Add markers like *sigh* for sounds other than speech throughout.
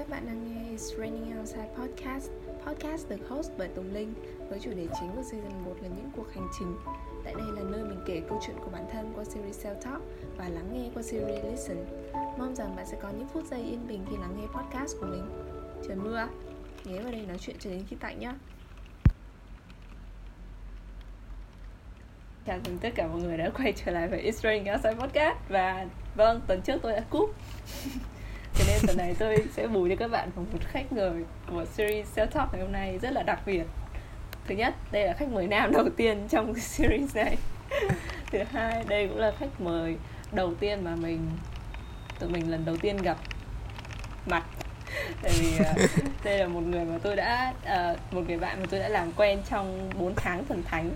các bạn đang nghe It's Raining Outside Podcast. Podcast được host bởi Tùng Linh Với chủ đề chính của season 1 là những cuộc hành trình. Tại đây là nơi mình kể câu chuyện của bản thân qua series Self Talk Và lắng nghe qua series Listen. Mong rằng bạn sẽ có những phút giây yên bình khi lắng nghe podcast của mình. Trời mưa, ghé vào đây nói chuyện cho đến khi tạnh nhá. Chào mừng tất cả mọi người đã quay trở lại với It's Raining Outside Podcast. Và vâng, tuần trước tôi đã cúp. *laughs* tuần này tôi sẽ bù cho các bạn một khách mời của series Self Talk ngày hôm nay rất là đặc biệt. Thứ nhất, đây là khách mời nam đầu tiên trong *laughs* series này. Thứ hai, đây cũng là khách mời đầu tiên mà mình tụi mình lần đầu tiên gặp mặt. Tại vì uh, *laughs* đây là một người mà tôi đã uh, một người bạn mà tôi đã làm quen trong 4 tháng thần thánh.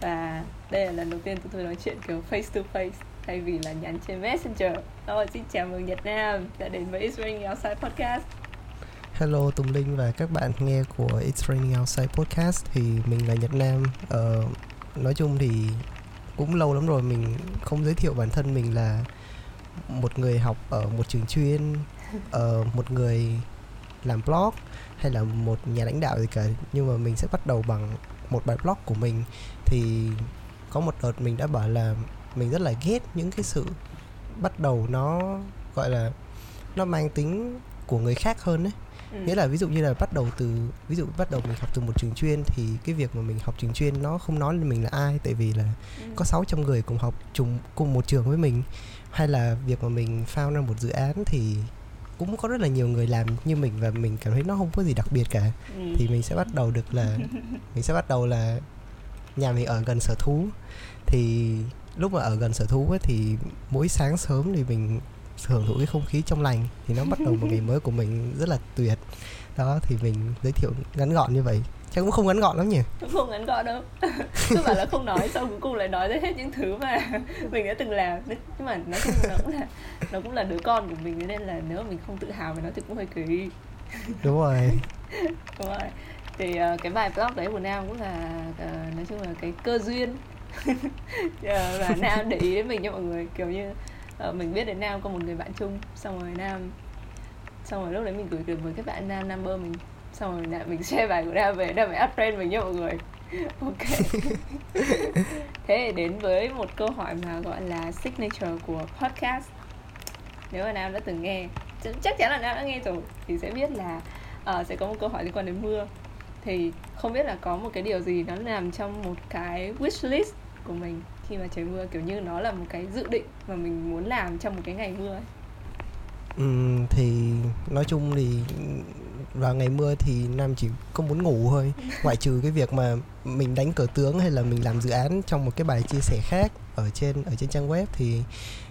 Và đây là lần đầu tiên tụi tôi nói chuyện kiểu face to face thay vì là nhắn trên messenger. Rồi xin chào mừng nhật nam đã đến với It's Raining Outside Podcast. Hello Tùng Linh và các bạn nghe của It's Raining Outside Podcast. Thì mình là Nhật Nam. Uh, nói chung thì cũng lâu lắm rồi mình không giới thiệu bản thân mình là một người học ở một trường chuyên uh, *laughs* một người làm blog hay là một nhà lãnh đạo gì cả. Nhưng mà mình sẽ bắt đầu bằng một bài blog của mình. Thì có một đợt mình đã bảo là mình rất là ghét những cái sự bắt đầu nó gọi là nó mang tính của người khác hơn đấy ừ. nghĩa là ví dụ như là bắt đầu từ ví dụ bắt đầu mình học từ một trường chuyên thì cái việc mà mình học trường chuyên nó không nói lên mình là ai tại vì là ừ. có 600 người cùng học chung cùng một trường với mình hay là việc mà mình found ra một dự án thì cũng có rất là nhiều người làm như mình và mình cảm thấy nó không có gì đặc biệt cả ừ. thì mình sẽ bắt đầu được là *laughs* mình sẽ bắt đầu là nhà mình ở gần sở thú thì lúc mà ở gần sở thú ấy thì mỗi sáng sớm thì mình hưởng thụ cái không khí trong lành thì nó bắt đầu một ngày *laughs* mới của mình rất là tuyệt. Đó thì mình giới thiệu ngắn gọn như vậy. Chắc cũng không ngắn gọn lắm nhỉ? Cũng không ngắn gọn đâu. *laughs* Cứ bảo là không nói xong cuối cùng lại nói ra hết những thứ mà *laughs* mình đã từng làm. Nhưng mà nói chung nó cũng là nó cũng là đứa con của mình nên là nếu mình không tự hào về nó thì cũng hơi kỳ. Đúng rồi. Đúng rồi. Thì uh, cái bài blog đấy của nam cũng là uh, nói chung là cái cơ duyên và nam để ý đến mình cho mọi người. Kiểu như uh, mình biết đến nam có một người bạn chung xong rồi nam xong rồi lúc đấy mình gửi được với các bạn nam number mình xong rồi nam mình share bài của nam về nam phải add friend mình cho mọi người. Ok. *laughs* Thế đến với một câu hỏi mà gọi là signature của podcast. Nếu mà nam đã từng nghe chắc chắn là nam đã nghe rồi thì sẽ biết là uh, sẽ có một câu hỏi liên quan đến mưa. Thì không biết là có một cái điều gì nó nằm trong một cái wish list của mình khi mà trời mưa kiểu như nó là một cái dự định mà mình muốn làm trong một cái ngày mưa ấy. Ừ, thì nói chung thì vào ngày mưa thì nam chỉ có muốn ngủ thôi. *laughs* Ngoại trừ cái việc mà mình đánh cờ tướng hay là mình làm dự án trong một cái bài chia sẻ khác ở trên ở trên trang web thì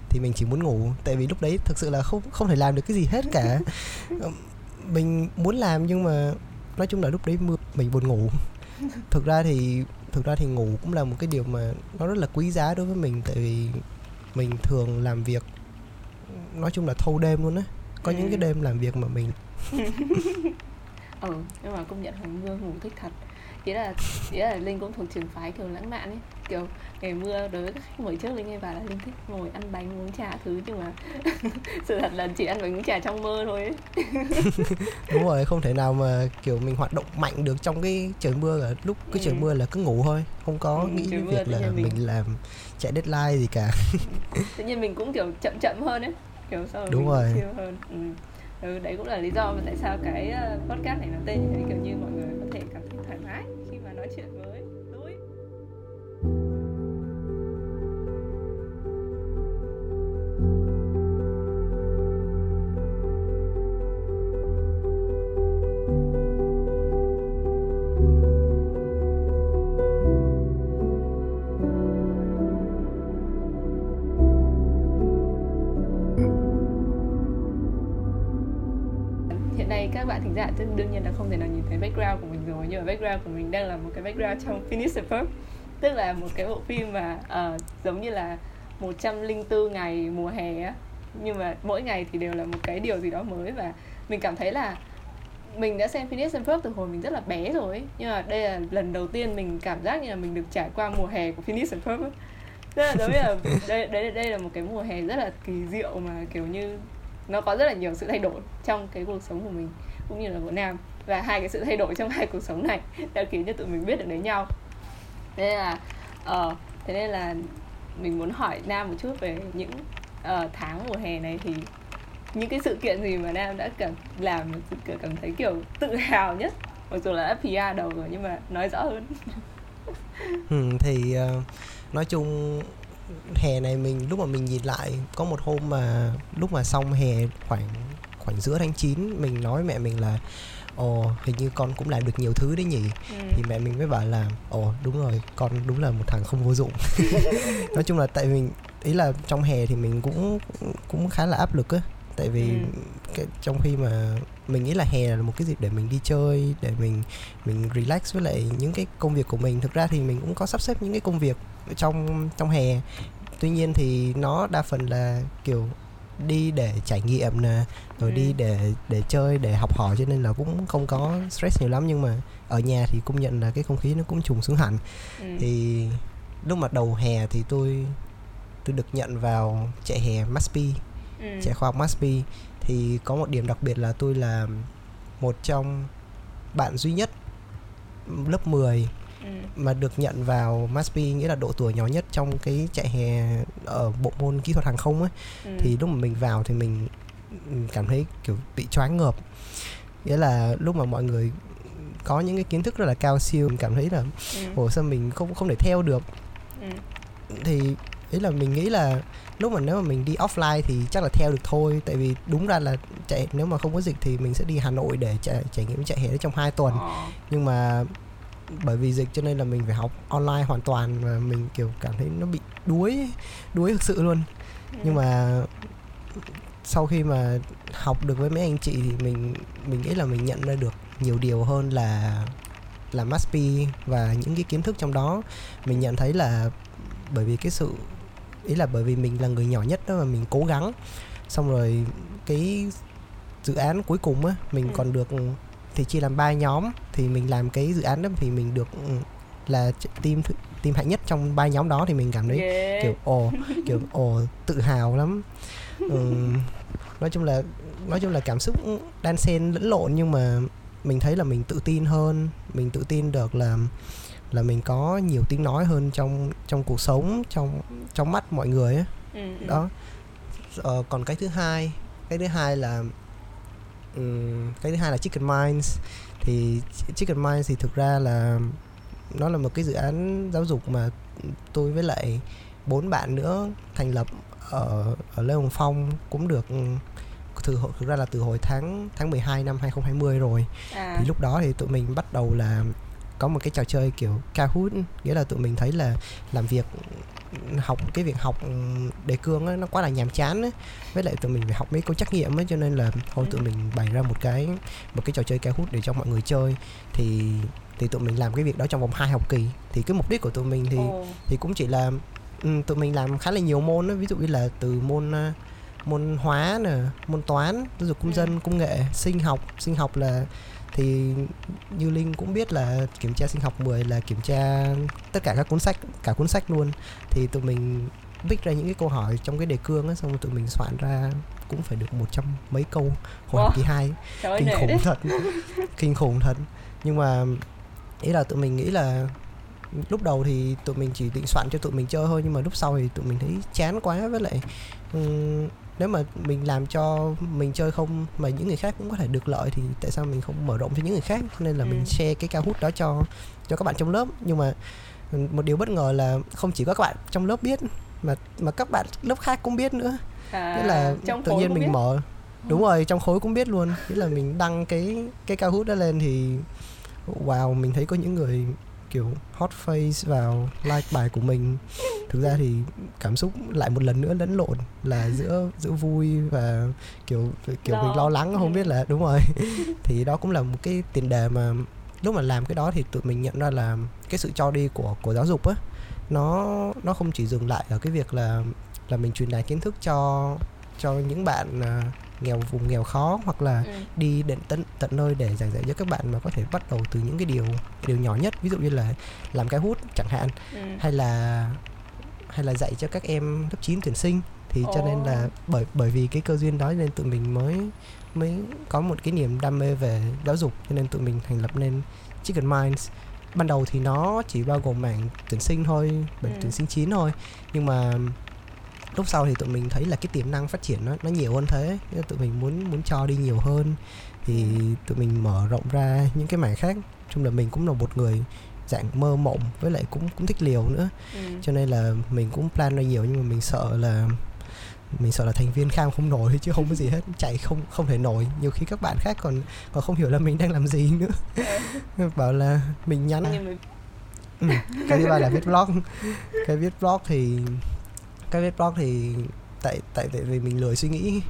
thì mình chỉ muốn ngủ. Tại vì lúc đấy thực sự là không không thể làm được cái gì hết cả. *laughs* Mình muốn làm nhưng mà nói chung là lúc đấy mưa mình buồn ngủ. Thực ra thì thực ra thì ngủ cũng là một cái điều mà nó rất là quý giá đối với mình tại vì mình thường làm việc nói chung là thâu đêm luôn á có ừ. những cái ừ. đêm làm việc mà mình *laughs* ừ nhưng mà công nhận hồi mưa ngủ thích thật ý là ý là linh cũng thuộc trường phái kiểu lãng mạn ấy kiểu ngày mưa đối với các khách mời trước linh nghe vào là linh thích ngồi ăn bánh uống trà thứ nhưng mà *laughs* sự thật là chỉ ăn bánh uống trà trong mơ thôi ấy. *laughs* đúng rồi không thể nào mà kiểu mình hoạt động mạnh được trong cái trời mưa cả lúc cái trời ừ. mưa là cứ ngủ thôi không có ừ, nghĩ đến việc là mình... mình làm chạy deadline gì cả tự nhiên mình cũng kiểu chậm chậm hơn ấy kiểu sau đúng rồi hơn ừ. ừ. đấy cũng là lý do mà tại sao cái ờ, podcast này nó tên như thế kiểu như mọi người có thể cảm thấy thoải mái khi mà nói chuyện với background của mình rồi nhưng mà background của mình đang là một cái background trong Finish the First tức là một cái bộ phim mà uh, giống như là 104 ngày mùa hè á. Nhưng mà mỗi ngày thì đều là một cái điều gì đó mới và mình cảm thấy là mình đã xem Phineas and Ferb từ hồi mình rất là bé rồi ấy. nhưng mà đây là lần đầu tiên mình cảm giác như là mình được trải qua mùa hè của Phineas and Ferb là giống như là đây đây đây là một cái mùa hè rất là kỳ diệu mà kiểu như nó có rất là nhiều sự thay đổi trong cái cuộc sống của mình cũng như là của nam và hai cái sự thay đổi trong hai cuộc sống này đã khiến cho tụi mình biết được đến nhau. Thế nên là uh, thế nên là mình muốn hỏi nam một chút về những uh, tháng mùa hè này thì những cái sự kiện gì mà nam đã cảm làm cảm thấy kiểu tự hào nhất? Mặc dù là đã PR đầu rồi nhưng mà nói rõ hơn. *laughs* Ừ, thì uh, nói chung hè này mình lúc mà mình nhìn lại có một hôm mà lúc mà xong hè khoảng khoảng giữa tháng 9 mình nói mẹ mình là ồ hình như con cũng làm được nhiều thứ đấy nhỉ? Ừ. thì mẹ mình mới bảo là ồ đúng rồi con đúng là một thằng không vô dụng. *laughs* Nói chung là tại mình ý là trong hè thì mình cũng cũng khá là áp lực á. Tại vì ừ. cái, trong khi mà mình nghĩ là hè là một cái dịp để mình đi chơi để mình mình relax với lại những cái công việc của mình. Thực ra thì mình cũng có sắp xếp những cái công việc trong trong hè. Tuy nhiên thì nó đa phần là kiểu đi để trải nghiệm nè rồi ừ. đi để để chơi để học hỏi cho nên là cũng không có stress nhiều lắm nhưng mà ở nhà thì công nhận là cái không khí nó cũng trùng xuống hẳn ừ. thì lúc mà đầu hè thì tôi tôi được nhận vào chạy hè Maspi ừ. chạy khoa học Maspi thì có một điểm đặc biệt là tôi là một trong bạn duy nhất lớp 10 ừ. mà được nhận vào MASPI nghĩa là độ tuổi nhỏ nhất trong cái chạy hè ở bộ môn kỹ thuật hàng không ấy ừ. thì lúc mà mình vào thì mình cảm thấy kiểu bị choáng ngợp nghĩa là lúc mà mọi người có những cái kiến thức rất là cao siêu mình cảm thấy là ừ. ồ sao mình không không thể theo được ừ. thì ý là mình nghĩ là lúc mà nếu mà mình đi offline thì chắc là theo được thôi tại vì đúng ra là chạy nếu mà không có dịch thì mình sẽ đi Hà Nội để chạy trải nghiệm chạy hè trong 2 tuần ờ. nhưng mà bởi vì dịch cho nên là mình phải học online hoàn toàn và mình kiểu cảm thấy nó bị đuối đuối thực sự luôn ừ. nhưng mà sau khi mà học được với mấy anh chị thì mình mình nghĩ là mình nhận ra được nhiều điều hơn là là MASPI và những cái kiến thức trong đó mình nhận thấy là bởi vì cái sự ý là bởi vì mình là người nhỏ nhất đó mà mình cố gắng xong rồi cái dự án cuối cùng á mình ừ. còn được thì chia làm ba nhóm thì mình làm cái dự án đó thì mình được ừ, là team team hạnh nhất trong ba nhóm đó thì mình cảm thấy yeah. kiểu ồ kiểu ồ tự hào lắm ừ, nói chung là nói chung là cảm xúc đan xen lẫn lộn nhưng mà mình thấy là mình tự tin hơn mình tự tin được là là mình có nhiều tiếng nói hơn trong trong cuộc sống trong trong mắt mọi người ấy. Ừ, ừ. đó ờ, còn cái thứ hai cái thứ hai là um, cái thứ hai là chicken minds thì chicken minds thì thực ra là nó là một cái dự án giáo dục mà tôi với lại bốn bạn nữa thành lập ở ở Lê Hồng Phong cũng được từ thực ra là từ hồi tháng tháng 12 năm 2020 rồi à. thì lúc đó thì tụi mình bắt đầu là có một cái trò chơi kiểu Kahoot nghĩa là tụi mình thấy là làm việc học cái việc học đề cương ấy, nó quá là nhàm chán ấy. với lại tụi mình phải học mấy câu trắc nghiệm ấy cho nên là thôi tụi mình bày ra một cái một cái trò chơi Kahoot để cho mọi người chơi thì thì tụi mình làm cái việc đó trong vòng 2 học kỳ thì cái mục đích của tụi mình thì thì cũng chỉ là um, tụi mình làm khá là nhiều môn đó. ví dụ như là từ môn uh, môn hóa nè môn toán giáo dục công ừ. dân công nghệ sinh học sinh học là thì như linh cũng biết là kiểm tra sinh học 10 là kiểm tra tất cả các cuốn sách cả cuốn sách luôn thì tụi mình viết ra những cái câu hỏi trong cái đề cương á xong rồi tụi mình soạn ra cũng phải được một trăm mấy câu hồi wow. kỳ hai kinh khủng đấy. thật kinh khủng thật nhưng mà ý là tụi mình nghĩ là lúc đầu thì tụi mình chỉ định soạn cho tụi mình chơi thôi nhưng mà lúc sau thì tụi mình thấy chán quá với lại um, nếu mà mình làm cho mình chơi không mà những người khác cũng có thể được lợi thì tại sao mình không mở rộng cho những người khác? Nên là ừ. mình share cái cao hút đó cho cho các bạn trong lớp. Nhưng mà một điều bất ngờ là không chỉ có các bạn trong lớp biết mà mà các bạn lớp khác cũng biết nữa. À, nghĩa là tự nhiên mình biết. mở. Đúng rồi trong khối cũng biết luôn. Nghĩa là mình đăng cái cái cao hút đó lên thì wow mình thấy có những người kiểu hot face vào like bài của mình thực ra thì cảm xúc lại một lần nữa lẫn lộn là *laughs* giữa giữa vui và kiểu kiểu lo. mình lo lắng không biết là *laughs* đúng rồi *laughs* thì đó cũng là một cái tiền đề mà lúc mà làm cái đó thì tụi mình nhận ra là cái sự cho đi của của giáo dục á nó nó không chỉ dừng lại ở cái việc là là mình truyền đạt kiến thức cho cho những bạn uh, nghèo vùng nghèo khó hoặc là ừ. đi đến tận tận nơi để giảng dạy cho các bạn mà có thể bắt đầu từ những cái điều điều nhỏ nhất ví dụ như là làm cái hút chẳng hạn ừ. hay là hay là dạy cho các em lớp 9 tuyển sinh thì cho nên là bởi bởi vì cái cơ duyên đó nên tụi mình mới mới có một cái niềm đam mê về giáo dục cho nên tụi mình thành lập nên Chicken Minds ban đầu thì nó chỉ bao gồm mảng tuyển sinh thôi mảng Ừ. tuyển sinh chín thôi nhưng mà lúc sau thì tụi mình thấy là cái tiềm năng phát triển nó nó nhiều hơn thế. Nên tụi mình muốn muốn cho đi nhiều hơn. Thì tụi mình mở rộng ra những cái mảng khác. Chung là mình cũng là một người dạng mơ mộng với lại cũng cũng thích liều nữa. Ừ. cho nên là mình cũng plan ra nhiều nhưng mà mình sợ là mình sợ là thành viên kham không nổi *laughs* chứ không có gì hết. Chạy không không thể nổi. Nhiều khi các bạn khác còn còn không hiểu là mình đang làm gì nữa. *laughs* Bảo là mình nhắn. Ừ. cái thứ ba là viết blog. Cái viết blog thì cái viết blog thì tại tại tại vì mình lười suy nghĩ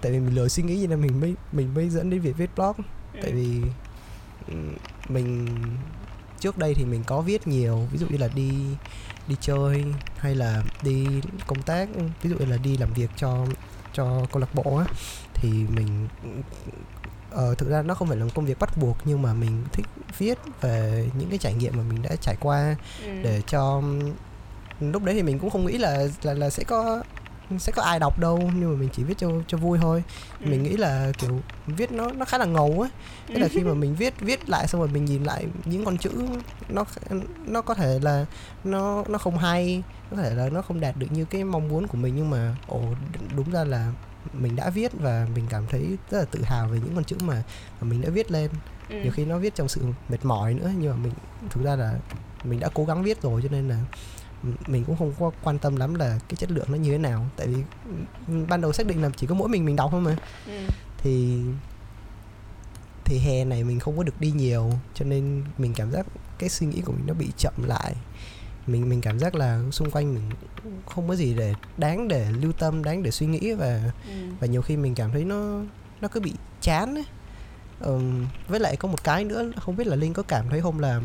tại vì mình lười suy nghĩ cho nên mình mới mình mới dẫn đến việc viết blog tại ừ. vì ừ, mình trước đây thì mình có viết nhiều ví dụ như là đi đi chơi hay là đi công tác ví dụ như là đi làm việc cho cho câu lạc bộ á thì mình ờ, thực ra nó không phải là một công việc bắt buộc nhưng mà mình thích viết về những cái trải nghiệm mà mình đã trải qua ừ. để cho lúc đấy thì mình cũng không nghĩ là là là sẽ có sẽ có ai đọc đâu nhưng mà mình chỉ viết cho cho vui thôi Ừ. mình nghĩ là kiểu viết nó nó khá là ngầu á tức là khi mà mình viết viết lại xong rồi mình nhìn lại những con chữ nó nó có thể là nó nó không hay có thể là nó không đạt được như cái mong muốn của mình nhưng mà ồ đúng ra là mình đã viết và mình cảm thấy rất là tự hào về những con chữ mà, mà mình đã viết lên ừ. nhiều khi nó viết trong sự mệt mỏi nữa nhưng mà mình thực ra là mình đã cố gắng viết rồi cho nên là mình cũng không có quan tâm lắm là cái chất lượng nó như thế nào tại vì ban đầu xác định là chỉ có mỗi mình mình đọc thôi mà ừ. thì thì hè này mình không có được đi nhiều cho nên mình cảm giác cái suy nghĩ của mình nó bị chậm lại mình mình cảm giác là xung quanh mình không có gì để đáng để lưu tâm đáng để suy nghĩ và ừ. và nhiều khi mình cảm thấy nó nó cứ bị chán ấy Ừm, với lại có một cái nữa không biết là linh có cảm thấy không là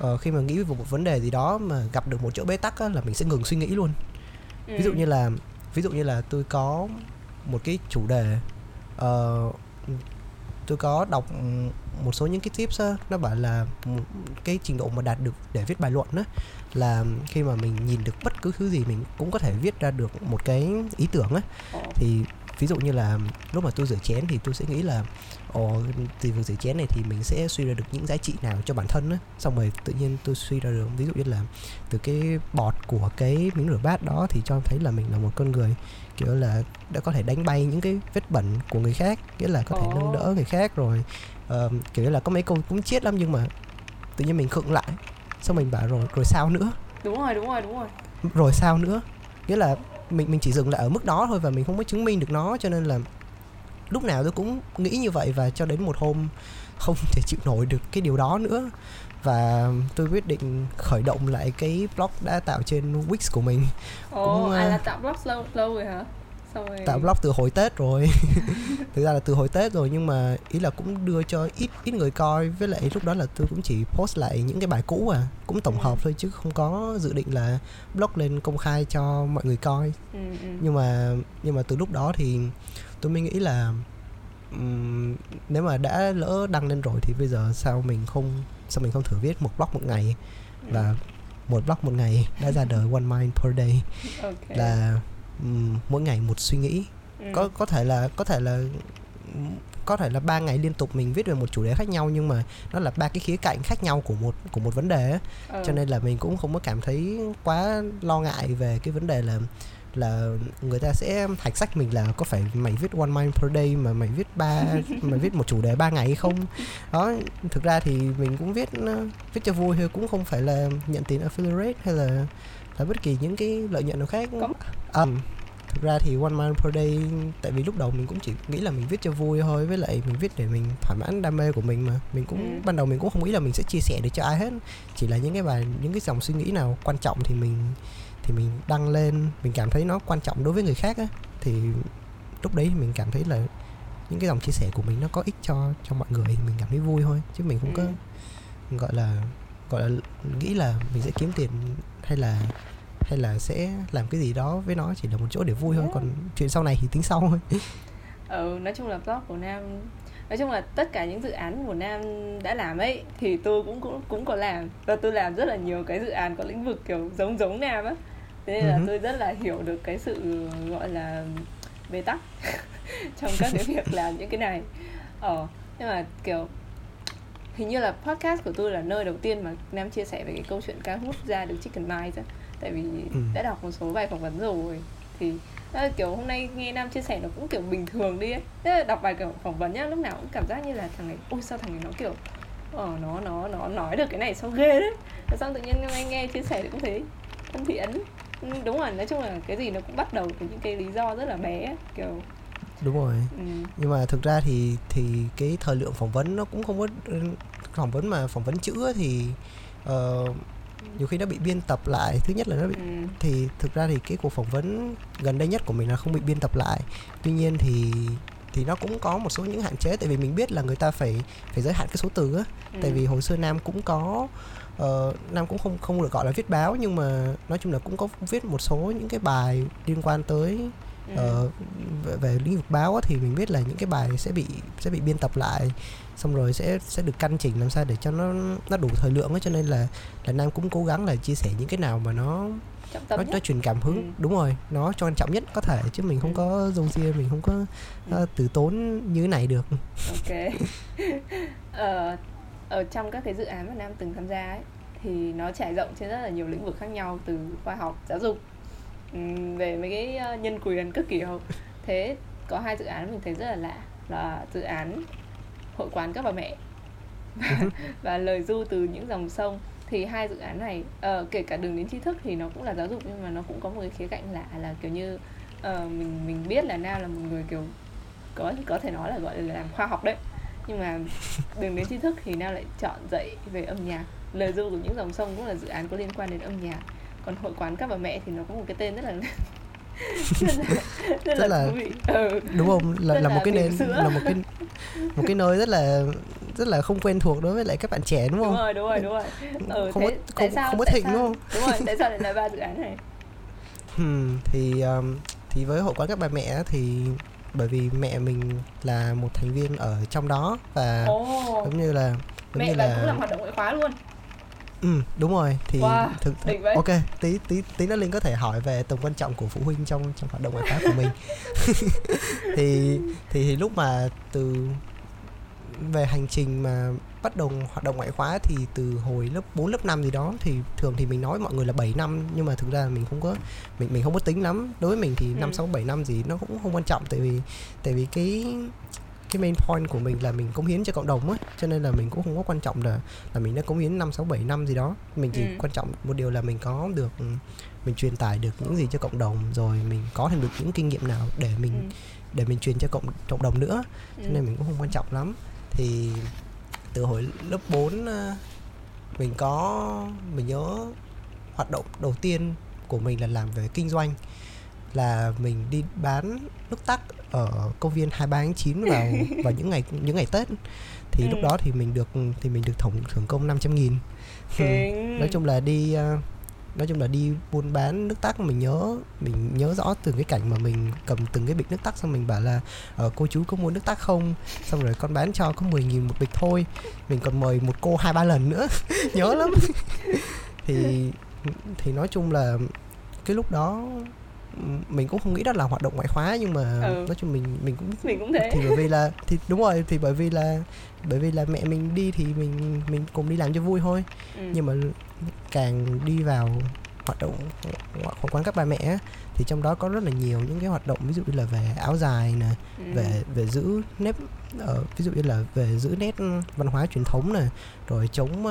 ờ, khi mà nghĩ về một vấn đề gì đó mà gặp được một chỗ bế tắc á, là mình sẽ ngừng suy nghĩ luôn ví dụ Ừ. như là ví dụ như là tôi có một cái chủ đề ờ, tôi có đọc một số những cái tips á, nó bảo là cái trình độ mà đạt được để viết bài luận á là khi mà mình nhìn được bất cứ thứ gì mình cũng có thể viết ra được một cái ý tưởng á thì ví dụ như là lúc mà tôi rửa chén thì tôi sẽ nghĩ là ồ từ việc rửa chén này thì mình sẽ suy ra được những giá trị nào cho bản thân á. Xong rồi tự nhiên tôi suy ra được ví dụ như là từ cái bọt của cái miếng rửa bát đó thì cho thấy là mình là một con người kiểu là đã có thể đánh bay những cái vết bẩn của người khác nghĩa là có thể nâng đỡ người khác rồi ờ, kiểu là có mấy câu cũng chết lắm nhưng mà tự nhiên mình khựng lại. Xong mình bảo rồi rồi sao nữa? Đúng rồi đúng rồi đúng rồi. Rồi sao nữa? Nghĩa là mình mình chỉ dừng lại ở mức đó thôi và mình không có chứng minh được nó cho nên là lúc nào tôi cũng nghĩ như vậy và cho đến một hôm không *laughs* thể chịu nổi được cái điều đó nữa. Và tôi quyết định khởi động lại cái blog đã tạo trên Wix của mình. Ồ Cũng, à ờ, là tạo blog lâu lâu rồi hả xong rồi tạo blog từ hồi Tết rồi. *laughs* Thực ra là từ hồi Tết rồi nhưng mà ý là cũng đưa cho ít ít người coi. Với lại lúc đó là tôi cũng chỉ post lại những cái bài cũ à. Cũng tổng Ừ. hợp thôi chứ không có dự định là blog lên công khai cho mọi người coi. Ừ, ừ. nhưng mà nhưng mà từ lúc đó thì tôi mới nghĩ là ừm, nếu mà đã lỡ đăng lên rồi thì bây giờ sao mình không sao mình không thử viết một blog một ngày? Ừ. và một blog một ngày đã ra đời *laughs* one mind per day. Ok. Là mỗi ngày một suy nghĩ ừ. có có thể là có thể là có thể là ba ngày liên tục mình viết về một chủ đề khác nhau nhưng mà nó là ba cái khía cạnh khác nhau của một của một vấn đề Ờ. cho nên là mình cũng không có cảm thấy quá lo ngại về cái vấn đề là là người ta sẽ thạch sách mình là có phải mày viết one mind per day mà mày viết ba *laughs* mày viết một chủ đề ba ngày hay không đó thực ra thì mình cũng viết viết cho vui thôi cũng không phải là nhận tiền affiliate hay là là bất kỳ những cái lợi nhuận nào khác à, thực ra thì one mind per day tại vì lúc đầu mình cũng chỉ nghĩ là mình viết cho vui thôi với lại mình viết để mình thỏa mãn đam mê của mình mà. Mình cũng Ừ. ban đầu mình cũng không nghĩ là mình sẽ chia sẻ được cho ai hết. Chỉ là những cái bài những cái dòng suy nghĩ nào quan trọng thì mình thì mình đăng lên. Mình cảm thấy nó quan trọng đối với người khác á. Thì lúc đấy mình cảm thấy là những cái dòng chia sẻ của mình nó có ích cho cho mọi người. Thì mình cảm thấy vui thôi chứ mình không Ừ. có gọi là gọi là nghĩ là mình sẽ kiếm tiền hay là hay là sẽ làm cái gì đó với nó chỉ là một chỗ để vui thôi. Yeah. còn chuyện sau này thì tính sau thôi. *laughs* Ừ nói chung là blog của nam nói chung là tất cả những dự án của nam đã làm ấy thì tôi cũng cũng cũng có làm. Và tôi làm rất là nhiều cái dự án có lĩnh vực kiểu giống giống nam á. Thế nên là hứ. tôi rất là hiểu được cái sự gọi là bế tắc *laughs* trong các cái *laughs* việc làm những cái này. Ờ nhưng mà kiểu hình như là podcast của tôi là nơi đầu tiên mà nam chia sẻ về cái câu chuyện cá hút ra được chicken mice á tại vì Ừ. đã đọc một số bài phỏng vấn rồi. Thì là kiểu hôm nay nghe nam chia sẻ nó cũng kiểu bình thường đi ấy. Thế là đọc bài kiểu phỏng vấn nhá lúc nào cũng cảm giác như là thằng này ôi sao thằng này nó kiểu ờ nó nó nó nói được cái này sao ghê đấy. Rồi xong tự nhiên hôm nay nghe chia sẻ thì cũng thấy thân thiện. Ừ, đúng rồi nói chung là cái gì nó cũng bắt đầu từ những cái lý do rất là bé ấy. kiểu. Đúng rồi. Ừ, nhưng mà thực ra thì thì cái thời lượng phỏng vấn nó cũng không có phỏng vấn mà phỏng vấn chữ thì ờ, nhiều khi nó bị biên tập lại. Thứ nhất là nó bị ừ, thì thực ra thì cái cuộc phỏng vấn gần đây nhất của mình là không bị biên tập lại. Tuy nhiên thì thì nó cũng có một số những hạn chế tại vì mình biết là người ta phải phải giới hạn cái số từ á. Ừ, tại vì hồi xưa nam cũng có ờ, nam cũng không không được gọi là viết báo nhưng mà nói chung là cũng có viết một số những cái bài liên quan tới ờ, về, về lĩnh vực báo á, thì mình biết là những cái bài sẽ bị sẽ bị biên tập lại xong rồi sẽ sẽ được căn chỉnh làm sao để cho nó nó đủ thời lượng á cho nên là là nam cũng cố gắng là chia sẻ những cái nào mà nó nó, nhất nó truyền cảm hứng Ừ. đúng rồi nó cho quan trọng nhất có thể chứ mình không Ừ. có dâu ria mình không có Ừ. ờ, từ tốn như này được ok *laughs* ờ, ở trong các cái dự án mà nam từng tham gia ấy thì nó trải rộng trên rất là nhiều lĩnh vực khác nhau từ khoa học giáo dục về mấy cái ờ, nhân quyền các kiểu. Thế có hai dự án mình thấy rất là lạ là dự án hội quán các bà mẹ và, *laughs* và lời du từ những dòng sông. Thì hai dự án này ờ, kể cả đường đến tri thức thì nó cũng là giáo dục nhưng mà nó cũng có một cái khía cạnh lạ là kiểu như ờ, mình mình biết là nam là một người kiểu có có thể nói là gọi là làm khoa học đấy. Nhưng mà đường đến tri thức thì nam lại chọn dạy về âm nhạc. Lời du của những dòng sông cũng là dự án có liên quan đến âm nhạc còn hội quán các bà mẹ thì nó có một cái tên rất là rất *laughs* là rất, Rất là, là- ừ. đúng không? Là, Rất là là một cái nền là một cái một cái nơi rất là rất là không quen thuộc đối với lại các bạn trẻ đúng đúng không? rồi đúng rồi đúng rồi. Ừ, không thế có không, sao không có thịnh sao, đúng không? đúng rồi tại sao lại *laughs* là ba dự án này? Hmm, thì um, thì với hội quán các bà mẹ thì bởi vì mẹ mình là một thành viên ở trong đó và ồ. giống như là giống mẹ như là cũng làm hoạt động ngoại khóa luôn ừ, đúng rồi. Thì Wow, thực, ok tí tí tí nữa linh có thể hỏi về tầm quan trọng của phụ huynh trong trong hoạt động ngoại khóa của mình. *laughs* Thì thì thì lúc mà từ về hành trình mà bắt đầu hoạt động ngoại khóa thì từ hồi lớp 4 lớp 5 gì đó thì thường thì mình nói mọi người là 7 năm nhưng mà thực ra mình không có mình mình không có tính lắm. Đối với mình thì Ừ. năm sáu bảy năm gì nó cũng không quan trọng tại vì tại vì cái cái main point của mình là mình cống hiến cho cộng đồng á cho nên là mình cũng không có quan trọng là là mình đã cống hiến năm sáu bảy năm gì đó mình chỉ Ừ. quan trọng một điều là mình có được ừ, mình truyền tải được những gì cho cộng đồng rồi mình có thêm được những kinh nghiệm nào để mình ừ. để mình truyền cho cộng cộng đồng nữa cho Ừ. nên mình cũng không quan trọng lắm thì từ hồi lớp 4 ờ, mình có mình nhớ hoạt động đầu tiên của mình là làm về kinh doanh là mình đi bán nước tắc ở công viên 23 tháng 9 vào *laughs* vào những ngày những ngày Tết. Thì lúc Ừ. đó thì mình được thì mình được thưởng thưởng công 500 nghìn. Kinh. nói chung là đi ờ, nói chung là đi buôn bán nước tắc mình nhớ mình nhớ rõ từng cái cảnh mà mình cầm từng cái bịch nước tắc xong mình bảo là ờ, cô chú có mua nước tắc không? Xong rồi con bán cho có 10 nghìn một bịch thôi. Mình còn mời một cô hai ba lần nữa. *laughs* Nhớ lắm. *laughs* Thì thì nói chung là cái lúc đó mình cũng không nghĩ đó là hoạt động ngoại khóa nhưng mà Ừ. nói chung mình mình cũng mình cũng thế thì bởi vì là thì đúng rồi thì bởi vì là bởi vì là mẹ mình đi thì mình mình cùng đi làm cho vui thôi ừ. nhưng mà càng đi vào hoạt động ngoại khóa quán các bà mẹ thì trong đó có rất là nhiều những cái hoạt động ví dụ như là về áo dài nè ừ. về về giữ nếp ờ, ví dụ như là về giữ nét văn hóa truyền thống nè rồi chống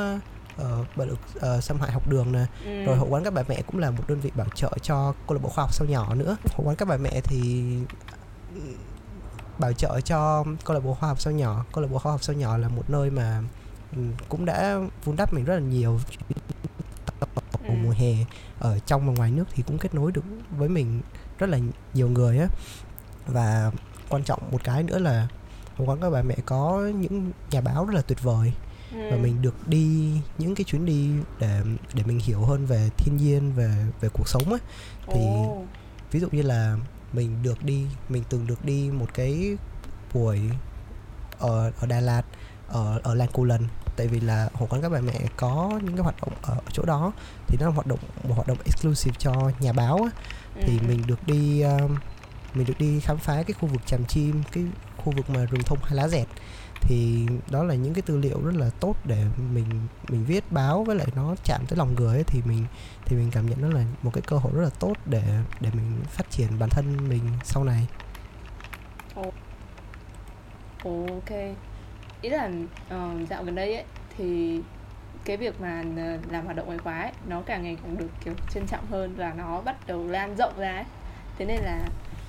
ờ, bạo lực xâm hại học đường nè. Ừ. rồi hội quán các bà mẹ cũng là một đơn vị bảo trợ cho câu lạc bộ khoa học sao nhỏ nữa. Hội quán các bà mẹ thì ừ, bảo trợ cho câu lạc bộ khoa học sao nhỏ. Câu lạc bộ khoa học sao nhỏ là một nơi mà ừ, cũng đã vun đắp mình rất là nhiều. Ừ. mùa hè ở trong và ngoài nước thì cũng kết nối được với mình rất là nhiều người á. Và quan trọng một cái nữa là hội quán các bà mẹ có những nhà báo rất là tuyệt vời và Ừ. mình được đi những cái chuyến đi để để mình hiểu hơn về thiên nhiên về về cuộc sống ấy thì Ồ. ví dụ như là mình được đi mình từng được đi một cái buổi ở ở Đà Lạt ở ở làng Cù Lần tại vì là hội quán các bà mẹ có những cái hoạt động ở chỗ đó thì nó là hoạt động một hoạt động exclusive cho nhà báo á. thì Ừ. mình được đi um, mình được đi khám phá cái khu vực tràm chim cái khu vực mà rừng thông hay lá dẹt thì đó là những cái tư liệu rất là tốt để mình mình viết báo với lại nó chạm tới lòng người ấy, thì mình thì mình cảm nhận đó là một cái cơ hội rất là tốt để để mình phát triển bản thân mình sau này. Ok. Ý là uh, dạo gần đây ấy Thì cái việc mà ờ, làm hoạt động ngoại khóa ấy, Nó càng ngày càng được kiểu trân trọng hơn Và nó bắt đầu lan rộng ra ấy. Thế nên là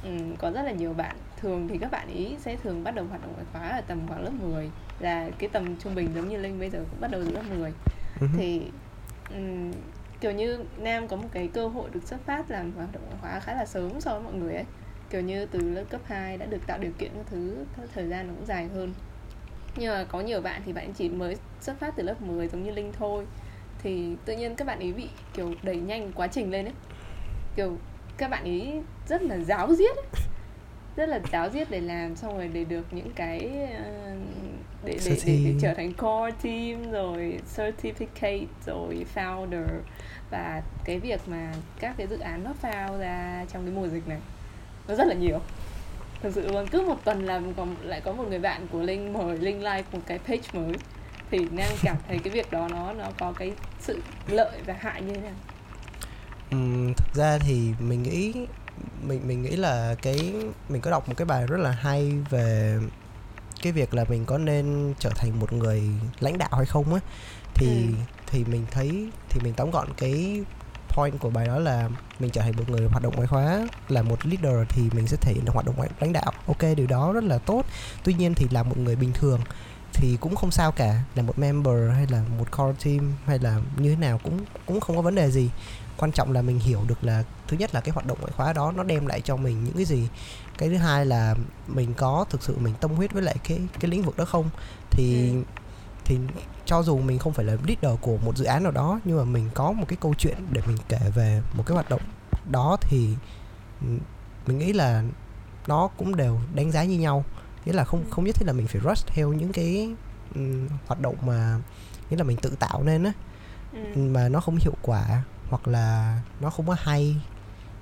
um, có rất là nhiều bạn Thường thì các bạn ý sẽ thường bắt đầu hoạt động ngoại khóa Ở tầm khoảng lớp 10 Là cái tầm trung bình giống như Linh bây giờ cũng bắt đầu từ lớp 10 Ừ thì ừm, kiểu như Nam có một cái cơ hội được xuất phát làm hoạt động ngoại khóa khá là sớm so với mọi người ấy. Kiểu như từ lớp cấp 2 đã được tạo điều kiện các thứ các thời gian nó cũng dài hơn. Nhưng mà có nhiều bạn thì bạn chỉ mới xuất phát từ lớp 10 giống như Linh thôi. Thì tự nhiên các bạn ấy bị kiểu đẩy nhanh quá trình lên ấy. Kiểu các bạn ấy rất là giáo diết ấy. Rất là giáo diết để làm xong rồi để được những cái ờ, để, để, để, để trở thành core team rồi certificate rồi founder. Và cái việc mà các cái dự án nó phao ra trong cái mùa dịch này nó rất là nhiều. Thực sự luôn cứ một tuần là còn lại có một người bạn của linh mời linh like một cái page mới thì nam cảm thấy cái việc đó nó nó có cái sự lợi và hại như thế nào? Ừm, thực ra thì mình nghĩ mình mình nghĩ là cái mình có đọc một cái bài rất là hay về cái việc là mình có nên trở thành một người lãnh đạo hay không á. Thì Ừ. thì mình thấy thì mình tóm gọn cái point của bài đó là mình trở thành một người hoạt động ngoại khóa là một leader thì mình sẽ thể hiện được hoạt động ngoại lãnh đạo. Ok điều đó rất là tốt. Tuy nhiên thì là một người bình thường thì cũng không sao cả. Là một member hay là một core team hay là như thế nào cũng cũng không có vấn đề gì. Quan trọng là mình hiểu được là thứ nhất là cái hoạt động ngoại khóa đó nó đem lại cho mình những cái gì. Cái thứ hai là mình có thực sự mình tâm huyết với lại cái cái lĩnh vực đó không? Thì Ừ. thì cho dù mình không phải là leader của một dự án nào đó nhưng mà mình có một cái câu chuyện để mình kể về một cái hoạt động đó thì ừ, mình nghĩ là nó cũng đều đánh giá như nhau nghĩa là không không nhất thiết là mình phải rush theo những cái ừm, hoạt động mà nghĩa là mình tự tạo nên á ừ. mà nó không hiệu quả hoặc là nó không có hay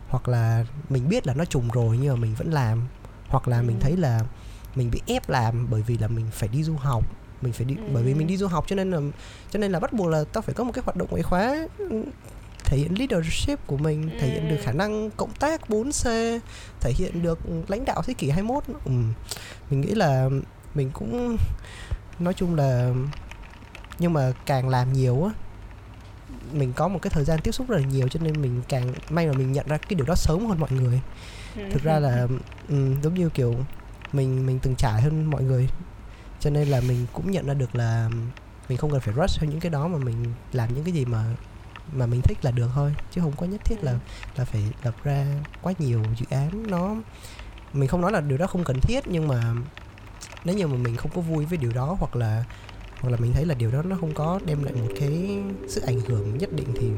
hoặc là mình biết là nó trùng rồi nhưng mà mình vẫn làm hoặc là mình Ừ. thấy là mình bị ép làm bởi vì là mình phải đi du học mình phải đi Ừ. bởi vì mình đi du học cho nên là cho nên là bắt buộc là tao phải có một cái hoạt động ngoại khóa ừ, thể hiện leadership của mình thể hiện được Ừ. khả năng cộng tác 4C thể hiện được lãnh đạo thế kỷ 21 ừ. mình nghĩ là mình cũng nói chung là nhưng mà càng làm nhiều á mình có một cái thời gian tiếp xúc rất là nhiều cho nên mình càng may mà mình nhận ra cái điều đó sớm hơn mọi người thực ra là um, giống như kiểu mình mình từng trải hơn mọi người cho nên là mình cũng nhận ra được là mình không cần phải rush theo những cái đó mà mình làm những cái gì mà mà mình thích là được thôi chứ không có nhất thiết là Ừ. là phải lập ra quá nhiều dự án. Nó mình không nói là điều đó không cần thiết nhưng mà nếu như mà mình không có vui với điều đó hoặc là hoặc là mình thấy là điều đó nó không có đem lại một cái sự ảnh hưởng nhất định thì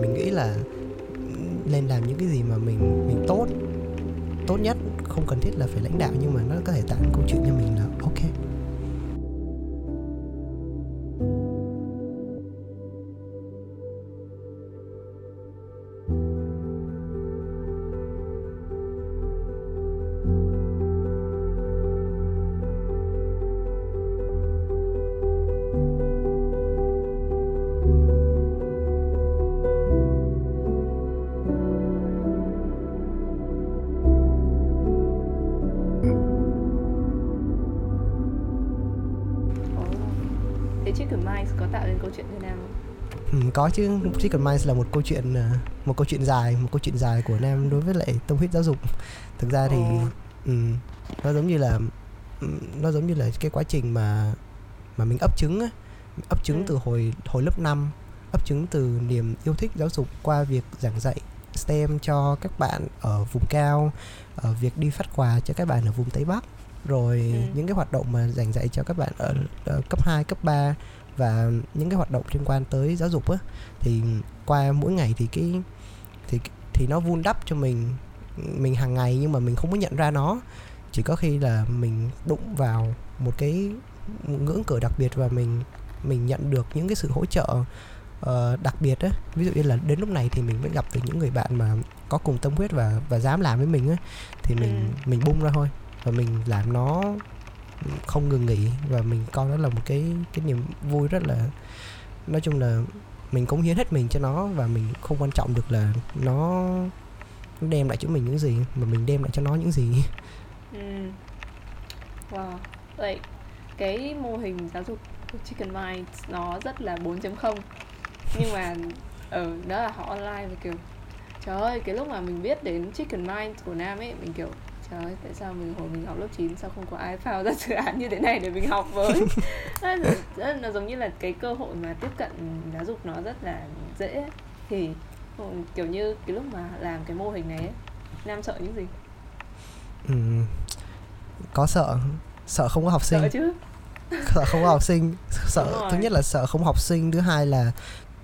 mình nghĩ là nên làm những cái gì mà mình mình tốt. Tốt nhất không cần thiết là phải lãnh đạo nhưng mà nó có thể tạo câu chuyện cho mình là ok thế Chicken Minds có tạo nên câu chuyện như nào? Ừ, có chứ Chicken Minds là một câu chuyện ờ, một câu chuyện dài một câu chuyện dài của Nam đối với lại tâm huyết giáo dục thực ra thì Ồ. ừm, nó giống như là ừm, nó giống như là cái quá trình mà mà mình ấp trứng á ấp trứng Ừ. từ hồi hồi lớp 5 ấp trứng từ niềm yêu thích giáo dục qua việc giảng dạy STEM cho các bạn ở vùng cao ở việc đi phát quà cho các bạn ở vùng Tây Bắc rồi Ừ. những cái hoạt động mà giảng dạy cho các bạn ở, ở cấp 2, cấp 3 và những cái hoạt động liên quan tới giáo dục á thì qua mỗi ngày thì cái thì thì nó vun đắp cho mình mình hàng ngày nhưng mà mình không có nhận ra nó chỉ có khi là mình đụng vào một cái ngưỡng cửa đặc biệt và mình mình nhận được những cái sự hỗ trợ uh, đặc biệt á ví dụ như là đến lúc này thì mình mới gặp được những người bạn mà có cùng tâm huyết và và dám làm với mình á thì mình ừ. mình bung ra thôi và mình làm nó không ngừng nghỉ. Và mình coi đó là một cái cái niềm vui rất là nói chung là mình cống hiến hết mình cho nó và mình không quan trọng được là nó đem lại cho mình những gì mà mình đem lại cho nó những gì. Ừ. wow. Vậy cái mô hình giáo dục của Chicken Minds nó rất là 4.0 nhưng mà ở ừ, đó là họ online và kiểu trời ơi cái lúc mà mình biết đến Chicken Minds của Nam ấy mình kiểu trời ơi tại sao mình hồi mình học lớp 9 sao không có ai phao ra dự án như thế này để mình học với? *laughs* Nó giống như là cái cơ hội mà tiếp cận giáo dục nó rất là dễ. Thì ừ, kiểu như cái lúc mà làm cái mô hình này ấy, nam sợ những gì? Ừ, có sợ. Sợ không có học sinh. sợ chứ. Sợ không có học sinh. *laughs* Sợ thứ nhất là sợ không học sinh thứ hai là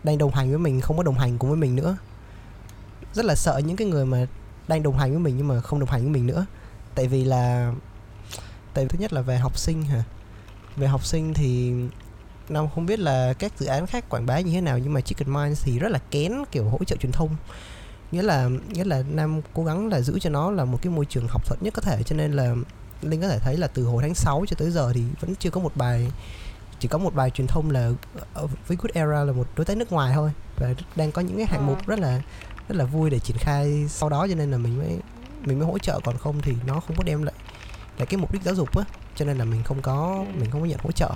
đang đồng hành với mình không có đồng hành cùng với mình nữa. Rất là sợ những cái người mà đang đồng hành với mình nhưng mà không đồng hành với mình nữa. Tại vì là tại vì thứ nhất là về học sinh hả? Về học sinh thì Nam không biết là các dự án khác quảng bá như thế nào nhưng mà Chicken Minds thì rất là kén kiểu hỗ trợ truyền thông. Nghĩa là nghĩa là Nam cố gắng là giữ cho nó là một cái môi trường học thuật nhất có thể. Cho nên là Linh có thể thấy là từ hồi tháng 6 cho tới giờ thì vẫn chưa có một bài chỉ có một bài truyền thông là với Good Era là một đối tác nước ngoài thôi và đang có những cái hạng mục ờ. rất là rất là vui để triển khai sau đó cho nên là mình mới mình mới hỗ trợ còn không thì nó không có đem lại lại cái mục đích giáo dục á cho nên là mình không có ừ. mình không có nhận hỗ trợ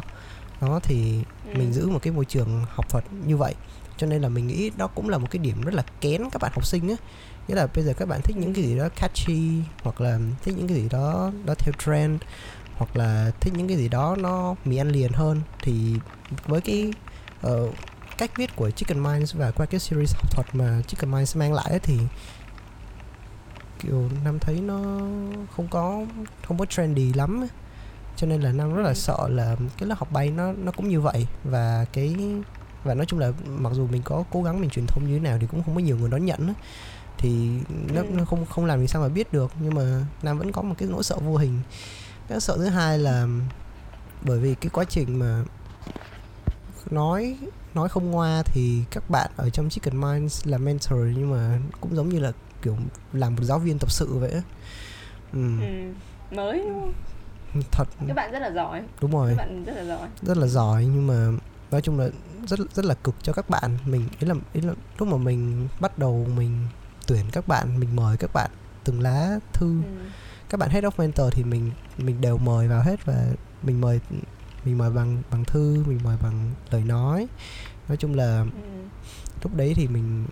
đó thì ừ. mình giữ một cái môi trường học thuật như vậy cho nên là mình nghĩ đó cũng là một cái điểm rất là kén các bạn học sinh á nghĩa là bây giờ các bạn thích những cái gì đó catchy hoặc là thích những cái gì đó đó theo trend hoặc là thích những cái gì đó nó mì ăn liền hơn thì với cái uh, cách viết của Chicken Minds và qua cái series học thuật mà Chicken Minds mang lại thì kiểu năm thấy nó không có không có trendy lắm cho nên là năm rất là ừ. sợ là cái lớp học bay nó nó cũng như vậy. Và cái và nói chung là mặc dù mình có cố gắng mình truyền thông như thế nào thì cũng không có nhiều người đón nhận thì nó, ừ. nó không không làm thì sao mà biết được. Nhưng mà nam vẫn có một cái nỗi sợ vô hình. Cái sợ thứ hai là bởi vì cái quá trình mà nói nói không ngoa thì các bạn ở trong Chicken Minds là mentor nhưng mà cũng giống như là kiểu làm một giáo viên tập sự vậy ừ. ừ. mới thật. Các bạn rất là giỏi. Đúng rồi. Các bạn rất là giỏi. Rất là giỏi nhưng mà nói chung là rất rất là cực cho các bạn. Mình ý là ý là lúc mà mình bắt đầu mình tuyển các bạn mình mời các bạn từng lá thư. Ừ. các bạn head of mentor thì mình mình đều mời vào hết và mình mời mình mời bằng bằng thư mình mời bằng lời nói. Nói chung là ừ. lúc đấy thì mình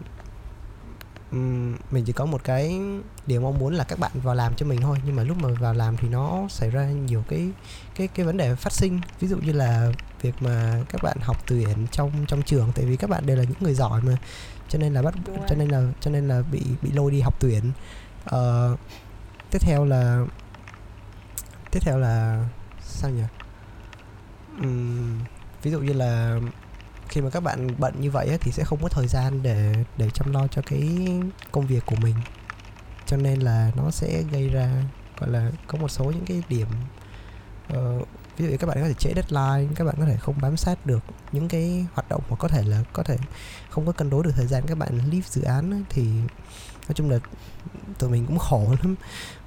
mình chỉ có một cái điều mong muốn là các bạn vào làm cho mình thôi. Nhưng mà lúc mà vào làm thì nó xảy ra nhiều cái cái cái vấn đề phát sinh. Ví dụ như là việc mà các bạn học tuyển trong trong trường tại vì các bạn đều là những người giỏi mà. Cho nên là bắt cho nên là cho nên là bị bị lôi đi học tuyển. Uh, tiếp theo là tiếp theo là sao nhỉ um, ví dụ như là khi mà các bạn bận như vậy ấy, thì sẽ không có thời gian để để chăm lo cho cái công việc của mình. Cho nên là nó sẽ gây ra gọi là có một số những cái điểm uh, ví dụ như các bạn có thể trễ deadline các bạn có thể không bám sát được những cái hoạt động mà có thể là có thể không có cân đối được thời gian các bạn leave dự án ấy, thì nói chung là tụi mình cũng khổ *laughs* lắm.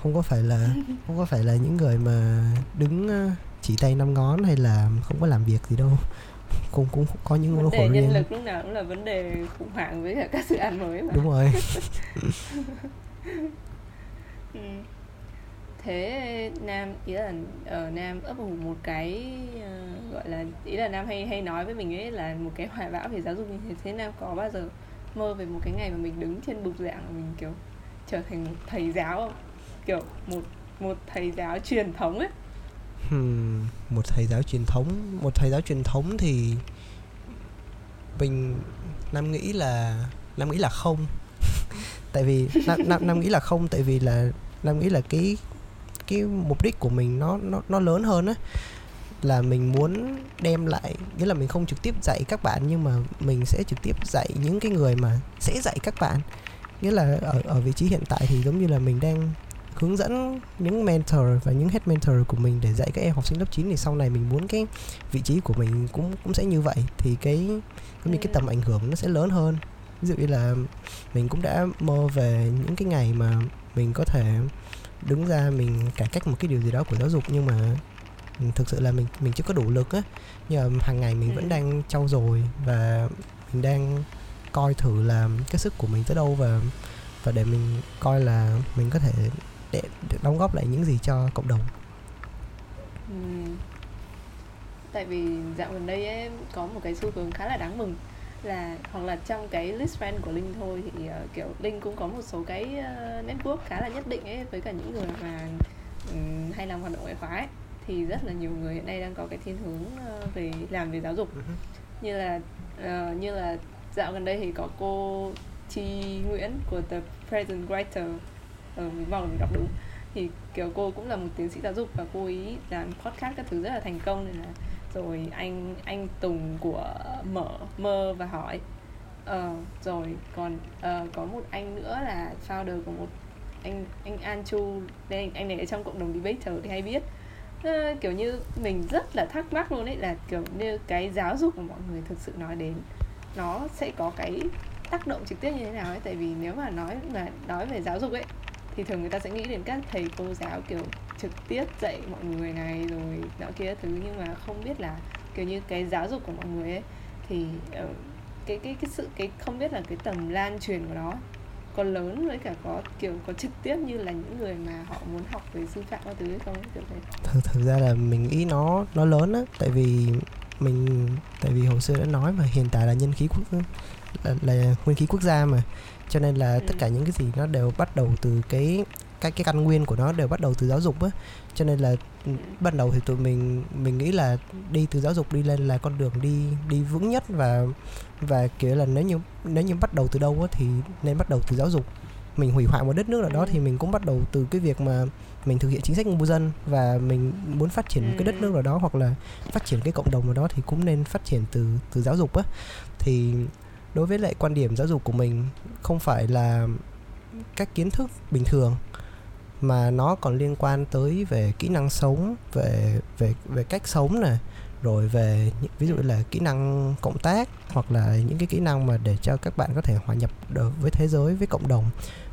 Không có phải là không có phải là những người mà đứng chỉ tay năm ngón hay là không có làm việc gì đâu. Cũng cũng có những vấn đề nhân lực lúc nào cũng là vấn đề khủng hoảng với cả các dự án mới mà. Đúng rồi. *laughs* Ừ. thế nam ý là ở uh, nam ấp ủ một cái uh, gọi là ý là nam hay hay nói với mình ấy là một cái hoài bão về giáo dục như thế thế nam có bao giờ mơ về một cái ngày mà mình đứng trên bục giảng mà mình kiểu trở thành một thầy giáo không? Kiểu một một thầy giáo truyền thống ấy hmm, một thầy giáo truyền thống một thầy giáo truyền thống thì mình nam nghĩ là nam nghĩ là không. *laughs* Tại vì nam, nam nam nghĩ là không tại vì là nam nghĩ là cái cái mục đích của mình nó nó nó lớn hơn á. Là mình muốn đem lại nghĩa là mình không trực tiếp dạy các bạn nhưng mà mình sẽ trực tiếp dạy những cái người mà sẽ dạy các bạn. Nghĩa là ở ở vị trí hiện tại thì giống như là mình đang hướng dẫn những mentor và những head mentor của mình để dạy các em học sinh lớp 9 thì sau này mình muốn cái vị trí của mình cũng cũng sẽ như vậy thì cái giống như cái tầm ảnh hưởng nó sẽ lớn hơn. Ví dụ như là mình cũng đã mơ về những cái ngày mà mình có thể đứng ra mình cải cách một cái điều gì đó của giáo dục nhưng mà thực sự là mình mình chưa có đủ lực á. Nhưng mà hàng ngày mình vẫn đang trau dồi và mình đang coi thử là cái sức của mình tới đâu và và để mình coi là mình có thể để, để đóng góp lại những gì cho cộng đồng ừ. tại vì dạo gần đây ấy, có một cái xu hướng khá là đáng mừng là hoặc là trong cái list friend của linh thôi thì uh, kiểu linh cũng có một số cái uh, network khá là nhất định ấy với cả những người mà um, hay làm hoạt động ngoại khóa ấy thì rất là nhiều người hiện nay đang có cái thiên hướng uh, về làm về giáo dục uh-huh. như là uh, như là dạo gần đây thì có cô Chi Nguyễn của The Present Writer ờ, mình là mình đọc đúng. Thì kiểu cô cũng là một tiến sĩ giáo dục và cô ấy làm podcast các thứ rất là thành công nên là rồi anh anh Tùng của mở mơ và hỏi. Ờ, rồi còn uh, có một anh nữa là founder của một anh anh An Chu đây anh này ở trong cộng đồng debater thì hay biết. Uh, kiểu như mình rất là thắc mắc luôn ấy là kiểu như cái giáo dục mà mọi người thực sự nói đến nó sẽ có cái tác động trực tiếp như thế nào ấy? Tại vì nếu mà nói mà nói về giáo dục ấy thì thường người ta sẽ nghĩ đến các thầy cô giáo kiểu trực tiếp dạy mọi người này rồi nọ kia thứ nhưng mà không biết là kiểu như cái giáo dục của mọi người ấy thì uh, cái cái cái sự cái không biết là cái tầm lan truyền của nó có lớn với cả có kiểu có trực tiếp như là những người mà họ muốn học về sư phạm các thứ hay không kiểu thế. Thực thực ra là mình nghĩ nó nó lớn á tại vì mình tại vì hồi xưa đã nói mà hiện tại là nhân khí quốc là, là nguyên khí quốc gia mà cho nên là ừ. tất cả những cái gì nó đều bắt đầu từ cái cái cái căn nguyên của nó đều bắt đầu từ giáo dục á cho nên là ừ. ban đầu thì tụi mình mình nghĩ là đi từ giáo dục đi lên là con đường đi đi vững nhất và và kiểu là nếu như nếu như bắt đầu từ đâu á thì nên bắt đầu từ giáo dục mình hủy hoại một đất nước nào đó ừ. thì mình cũng bắt đầu từ cái việc mà mình thực hiện chính sách ngu dân và mình muốn phát triển một cái đất nước nào đó hoặc là phát triển cái cộng đồng nào đó thì cũng nên phát triển từ từ giáo dục á thì đối với lại quan điểm giáo dục của mình không phải là các kiến thức bình thường mà nó còn liên quan tới về kỹ năng sống về về về cách sống này rồi về ví dụ là kỹ năng cộng tác hoặc là những cái kỹ năng mà để cho các bạn có thể hòa nhập được với thế giới với cộng đồng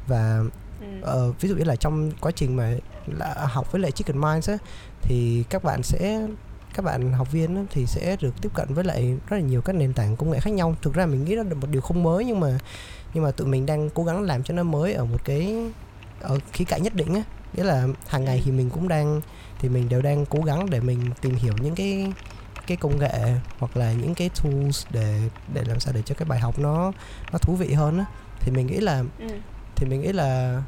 và ừ. uh, ví dụ như là trong quá trình mà là học với lại chicken minds á thì các bạn sẽ các bạn học viên thì sẽ được tiếp cận với lại rất là nhiều các nền tảng công nghệ khác nhau. Thực ra mình nghĩ đó là một điều không mới nhưng mà nhưng mà tụi mình đang cố gắng làm cho nó mới ở một cái ở khía cạnh nhất định á. Nghĩa là hàng ngày thì mình cũng đang thì mình đều đang cố gắng để mình tìm hiểu những cái cái công nghệ hoặc là những cái tools để để làm sao để cho cái bài học nó nó thú vị hơn á. Thì mình nghĩ là ừ. thì mình nghĩ là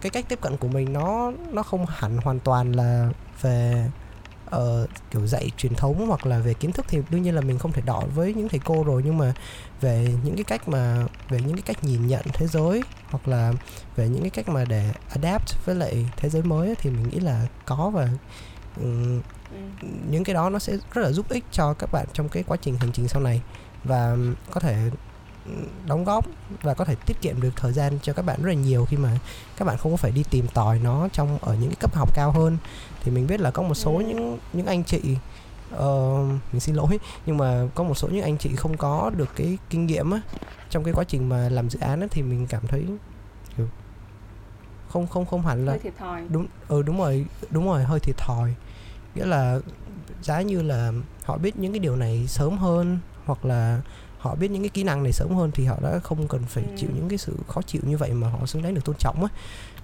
cái cách tiếp cận của mình nó nó không hẳn hoàn toàn là về uh, kiểu dạy truyền thống hoặc là về kiến thức thì đương nhiên là mình không thể đọ với những thầy cô rồi. Nhưng mà về những cái cách mà về những cái cách nhìn nhận thế giới hoặc là về những cái cách mà để adapt với lại thế giới mới thì mình nghĩ là có và um, những cái đó nó sẽ rất là giúp ích cho các bạn trong cái quá trình hành trình sau này và có thể đóng góp và có thể tiết kiệm được thời gian cho các bạn rất là nhiều khi mà các bạn không có phải đi tìm tòi nó trong ở những cái cấp học cao hơn thì mình biết là có một số ừ. những những anh chị uh, mình xin lỗi nhưng mà có một số những anh chị không có được cái kinh nghiệm á trong cái quá trình mà làm dự án á thì mình cảm thấy kiểu không không không hẳn là thiệt thòi. đúng ừ đúng rồi đúng rồi hơi thiệt thòi nghĩa là giá như là họ biết những cái điều này sớm hơn hoặc là họ biết những cái kỹ năng này sớm hơn thì họ đã không cần phải ừ. chịu những cái sự khó chịu như vậy mà họ xứng đáng được tôn trọng á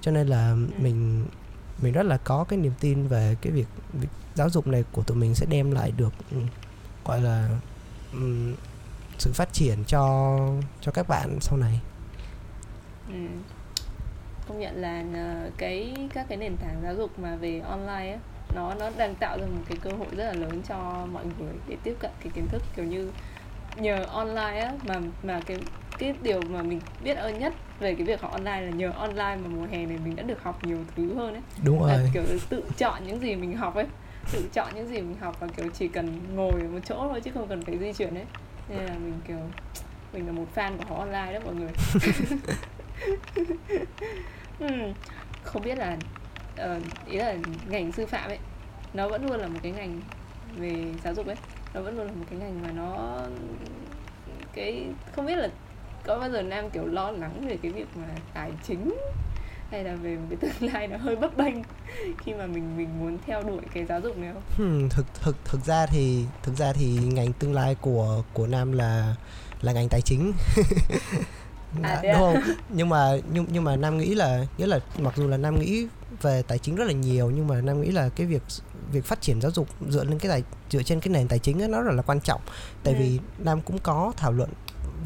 cho nên là ừ. mình mình rất là có cái niềm tin về cái việc, việc giáo dục này của tụi mình sẽ đem lại được ừ, gọi là um, sự phát triển cho cho các bạn sau này ừ. công nhận là ờ, cái các cái nền tảng giáo dục mà về online ấy, nó nó đang tạo ra một cái cơ hội rất là lớn cho mọi người để tiếp cận cái kiến thức kiểu như nhờ online á mà mà cái cái điều mà mình biết ơn nhất về cái việc học online là nhờ online mà mùa hè này mình đã được học nhiều thứ hơn ấy. Đúng rồi. là kiểu tự chọn những gì mình học ấy. Tự chọn những gì mình học và kiểu chỉ cần ngồi ở một chỗ thôi chứ không cần phải di chuyển ấy. Nên là mình kiểu mình là một fan của học online đó mọi người. *laughs* Không biết là uh, ý là ngành sư phạm ấy nó vẫn luôn là một cái ngành về giáo dục ấy. Nó vẫn luôn là một cái ngành mà nó cái không biết là có bao giờ nam kiểu lo lắng về cái việc mà tài chính? Hay là về một cái tương lai nó hơi bấp bênh khi mà mình mình muốn theo đuổi cái giáo dục này không? Hmm, thực thực thực ra thì thực ra thì ngành tương lai của của nam là là ngành tài chính. *laughs* À, đúng không? Nhưng mà nhưng nhưng mà nam nghĩ là nghĩa là mặc dù là nam nghĩ về tài chính rất là nhiều nhưng mà nam nghĩ là cái việc việc phát triển giáo dục dựa lên cái tài dựa trên cái nền tài chính ấy, nó rất là quan trọng. Tại ừ. vì nam cũng có thảo luận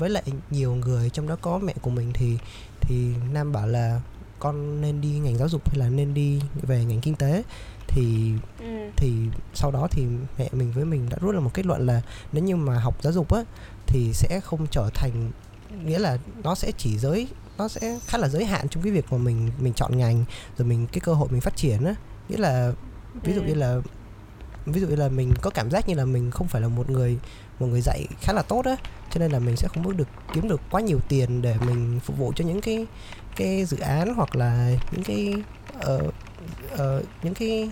với lại nhiều người trong đó có mẹ của mình thì thì nam bảo là con nên đi ngành giáo dục hay là nên đi về ngành kinh tế thì ừ. thì sau đó thì mẹ mình với mình đã rút ra một kết luận là nếu như mà học giáo dục á thì sẽ không trở thành nghĩa là nó sẽ chỉ giới nó sẽ khá là giới hạn trong cái việc mà mình mình chọn ngành rồi mình cái cơ hội mình phát triển á nghĩa là ví dụ ừ. như là ví dụ như là mình có cảm giác như là mình không phải là một người một người dạy khá là tốt á cho nên là mình sẽ không được kiếm được quá nhiều tiền để mình phục vụ cho những cái cái dự án hoặc là những cái uh, uh, những cái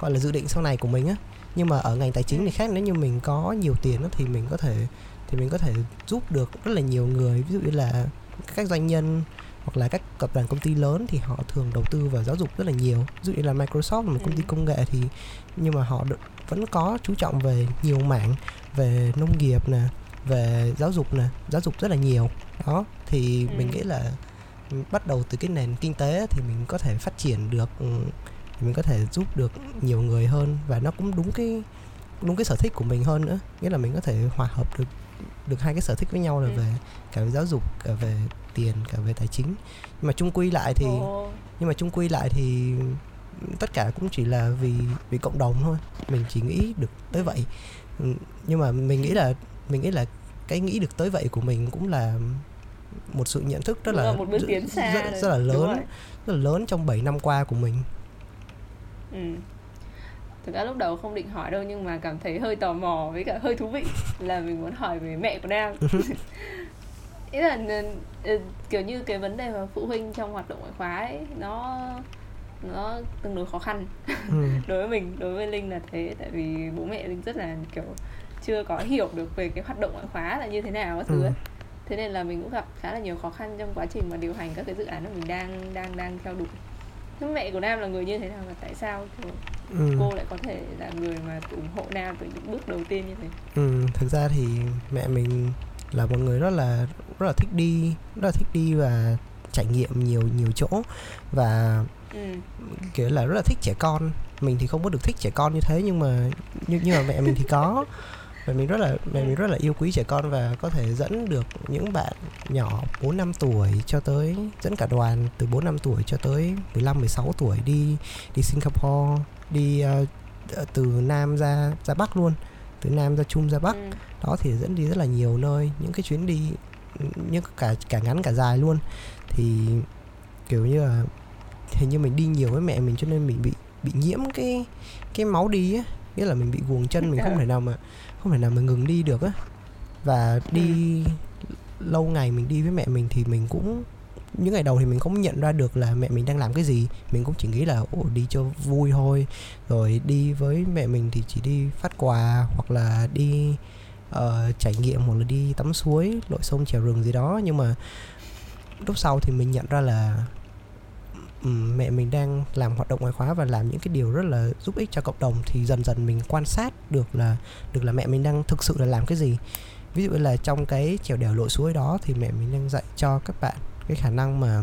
gọi là dự định sau này của mình á. Nhưng mà ở ngành tài chính thì khác nếu như mình có nhiều tiền đó, thì mình có thể thì mình có thể giúp được rất là nhiều người. Ví dụ như là các doanh nhân hoặc là các tập đoàn công ty lớn thì họ thường đầu tư vào giáo dục rất là nhiều. Ví dụ như là Microsoft là một công ty ừ. công nghệ thì nhưng mà họ vẫn có chú trọng về nhiều mảng về nông nghiệp nè về giáo dục nè giáo dục rất là nhiều đó thì ừ. mình nghĩ là bắt đầu từ cái nền kinh tế thì mình có thể phát triển được ừ, mình có thể giúp được nhiều người hơn và nó cũng đúng cái đúng cái sở thích của mình hơn nữa nghĩa là mình có thể hòa hợp được được hai cái sở thích với nhau là ừ. về cả về giáo dục cả về tiền cả về tài chính nhưng mà chung quy lại thì Ồ. nhưng mà chung quy lại thì tất cả cũng chỉ là vì vì cộng đồng thôi mình chỉ nghĩ được tới vậy ừ, nhưng mà mình nghĩ là mình nghĩ là cái nghĩ được tới vậy của mình cũng là một sự nhận thức rất là, một bước tiến xa rất, rất, rất là lớn rất là lớn trong 7 năm qua của mình. Ừ. thực ra lúc đầu không định hỏi đâu nhưng mà cảm thấy hơi tò mò với cả hơi thú vị *laughs* là mình muốn hỏi về mẹ của nam. *laughs* *laughs* Ý là ừ, kiểu như cái vấn đề mà phụ huynh trong hoạt động ngoại khóa ấy nó nó tương đối khó khăn. Ừ. đối với mình đối với linh là thế tại vì bố mẹ linh rất là kiểu chưa có hiểu được về cái hoạt động ngoại khóa là như thế nào các thứ ừ. thế nên là mình cũng gặp khá là nhiều khó khăn trong quá trình mà điều hành các cái dự án mà mình đang đang đang theo đuổi nhưng mẹ của nam là người như thế nào và tại sao kiểu ừ. cô lại có thể là người mà ủng hộ nam từ những bước đầu tiên như thế ừ, thực ra thì mẹ mình là một người rất là rất là thích đi rất là thích đi và trải nghiệm nhiều nhiều chỗ và ừ. kiểu là rất là thích trẻ con mình thì không có được thích trẻ con như thế nhưng mà nhưng, nhưng mà mẹ mình thì có *laughs* và mình rất là mẹ mình rất là yêu quý trẻ con và có thể dẫn được những bạn nhỏ 4 năm tuổi cho tới dẫn cả đoàn từ 4 năm tuổi cho tới 15 16 tuổi đi đi Singapore, đi uh, từ Nam ra ra Bắc luôn, từ Nam ra Trung ra Bắc. Ừ. Đó thì dẫn đi rất là nhiều nơi, những cái chuyến đi những cả cả ngắn cả dài luôn. Thì kiểu như là hình như mình đi nhiều với mẹ mình cho nên mình bị bị nhiễm cái cái máu đi á nghĩa là mình bị guồng chân mình không thể nào mà không thể nào mà ngừng đi được á. Và đi lâu ngày mình đi với mẹ mình thì mình cũng những ngày đầu thì mình không nhận ra được là mẹ mình đang làm cái gì. Mình cũng chỉ nghĩ là Ồ, đi cho vui thôi. Rồi đi với mẹ mình thì chỉ đi phát quà hoặc là đi uh, trải nghiệm hoặc là đi tắm suối lội sông trèo rừng gì đó. Nhưng mà lúc sau thì mình nhận ra là mẹ mình đang làm hoạt động ngoại khóa và làm những cái điều rất là giúp ích cho cộng đồng thì dần dần mình quan sát được là được là mẹ mình đang thực sự là làm cái gì ví dụ là trong cái trèo đèo lội suối đó thì mẹ mình đang dạy cho các bạn cái khả năng mà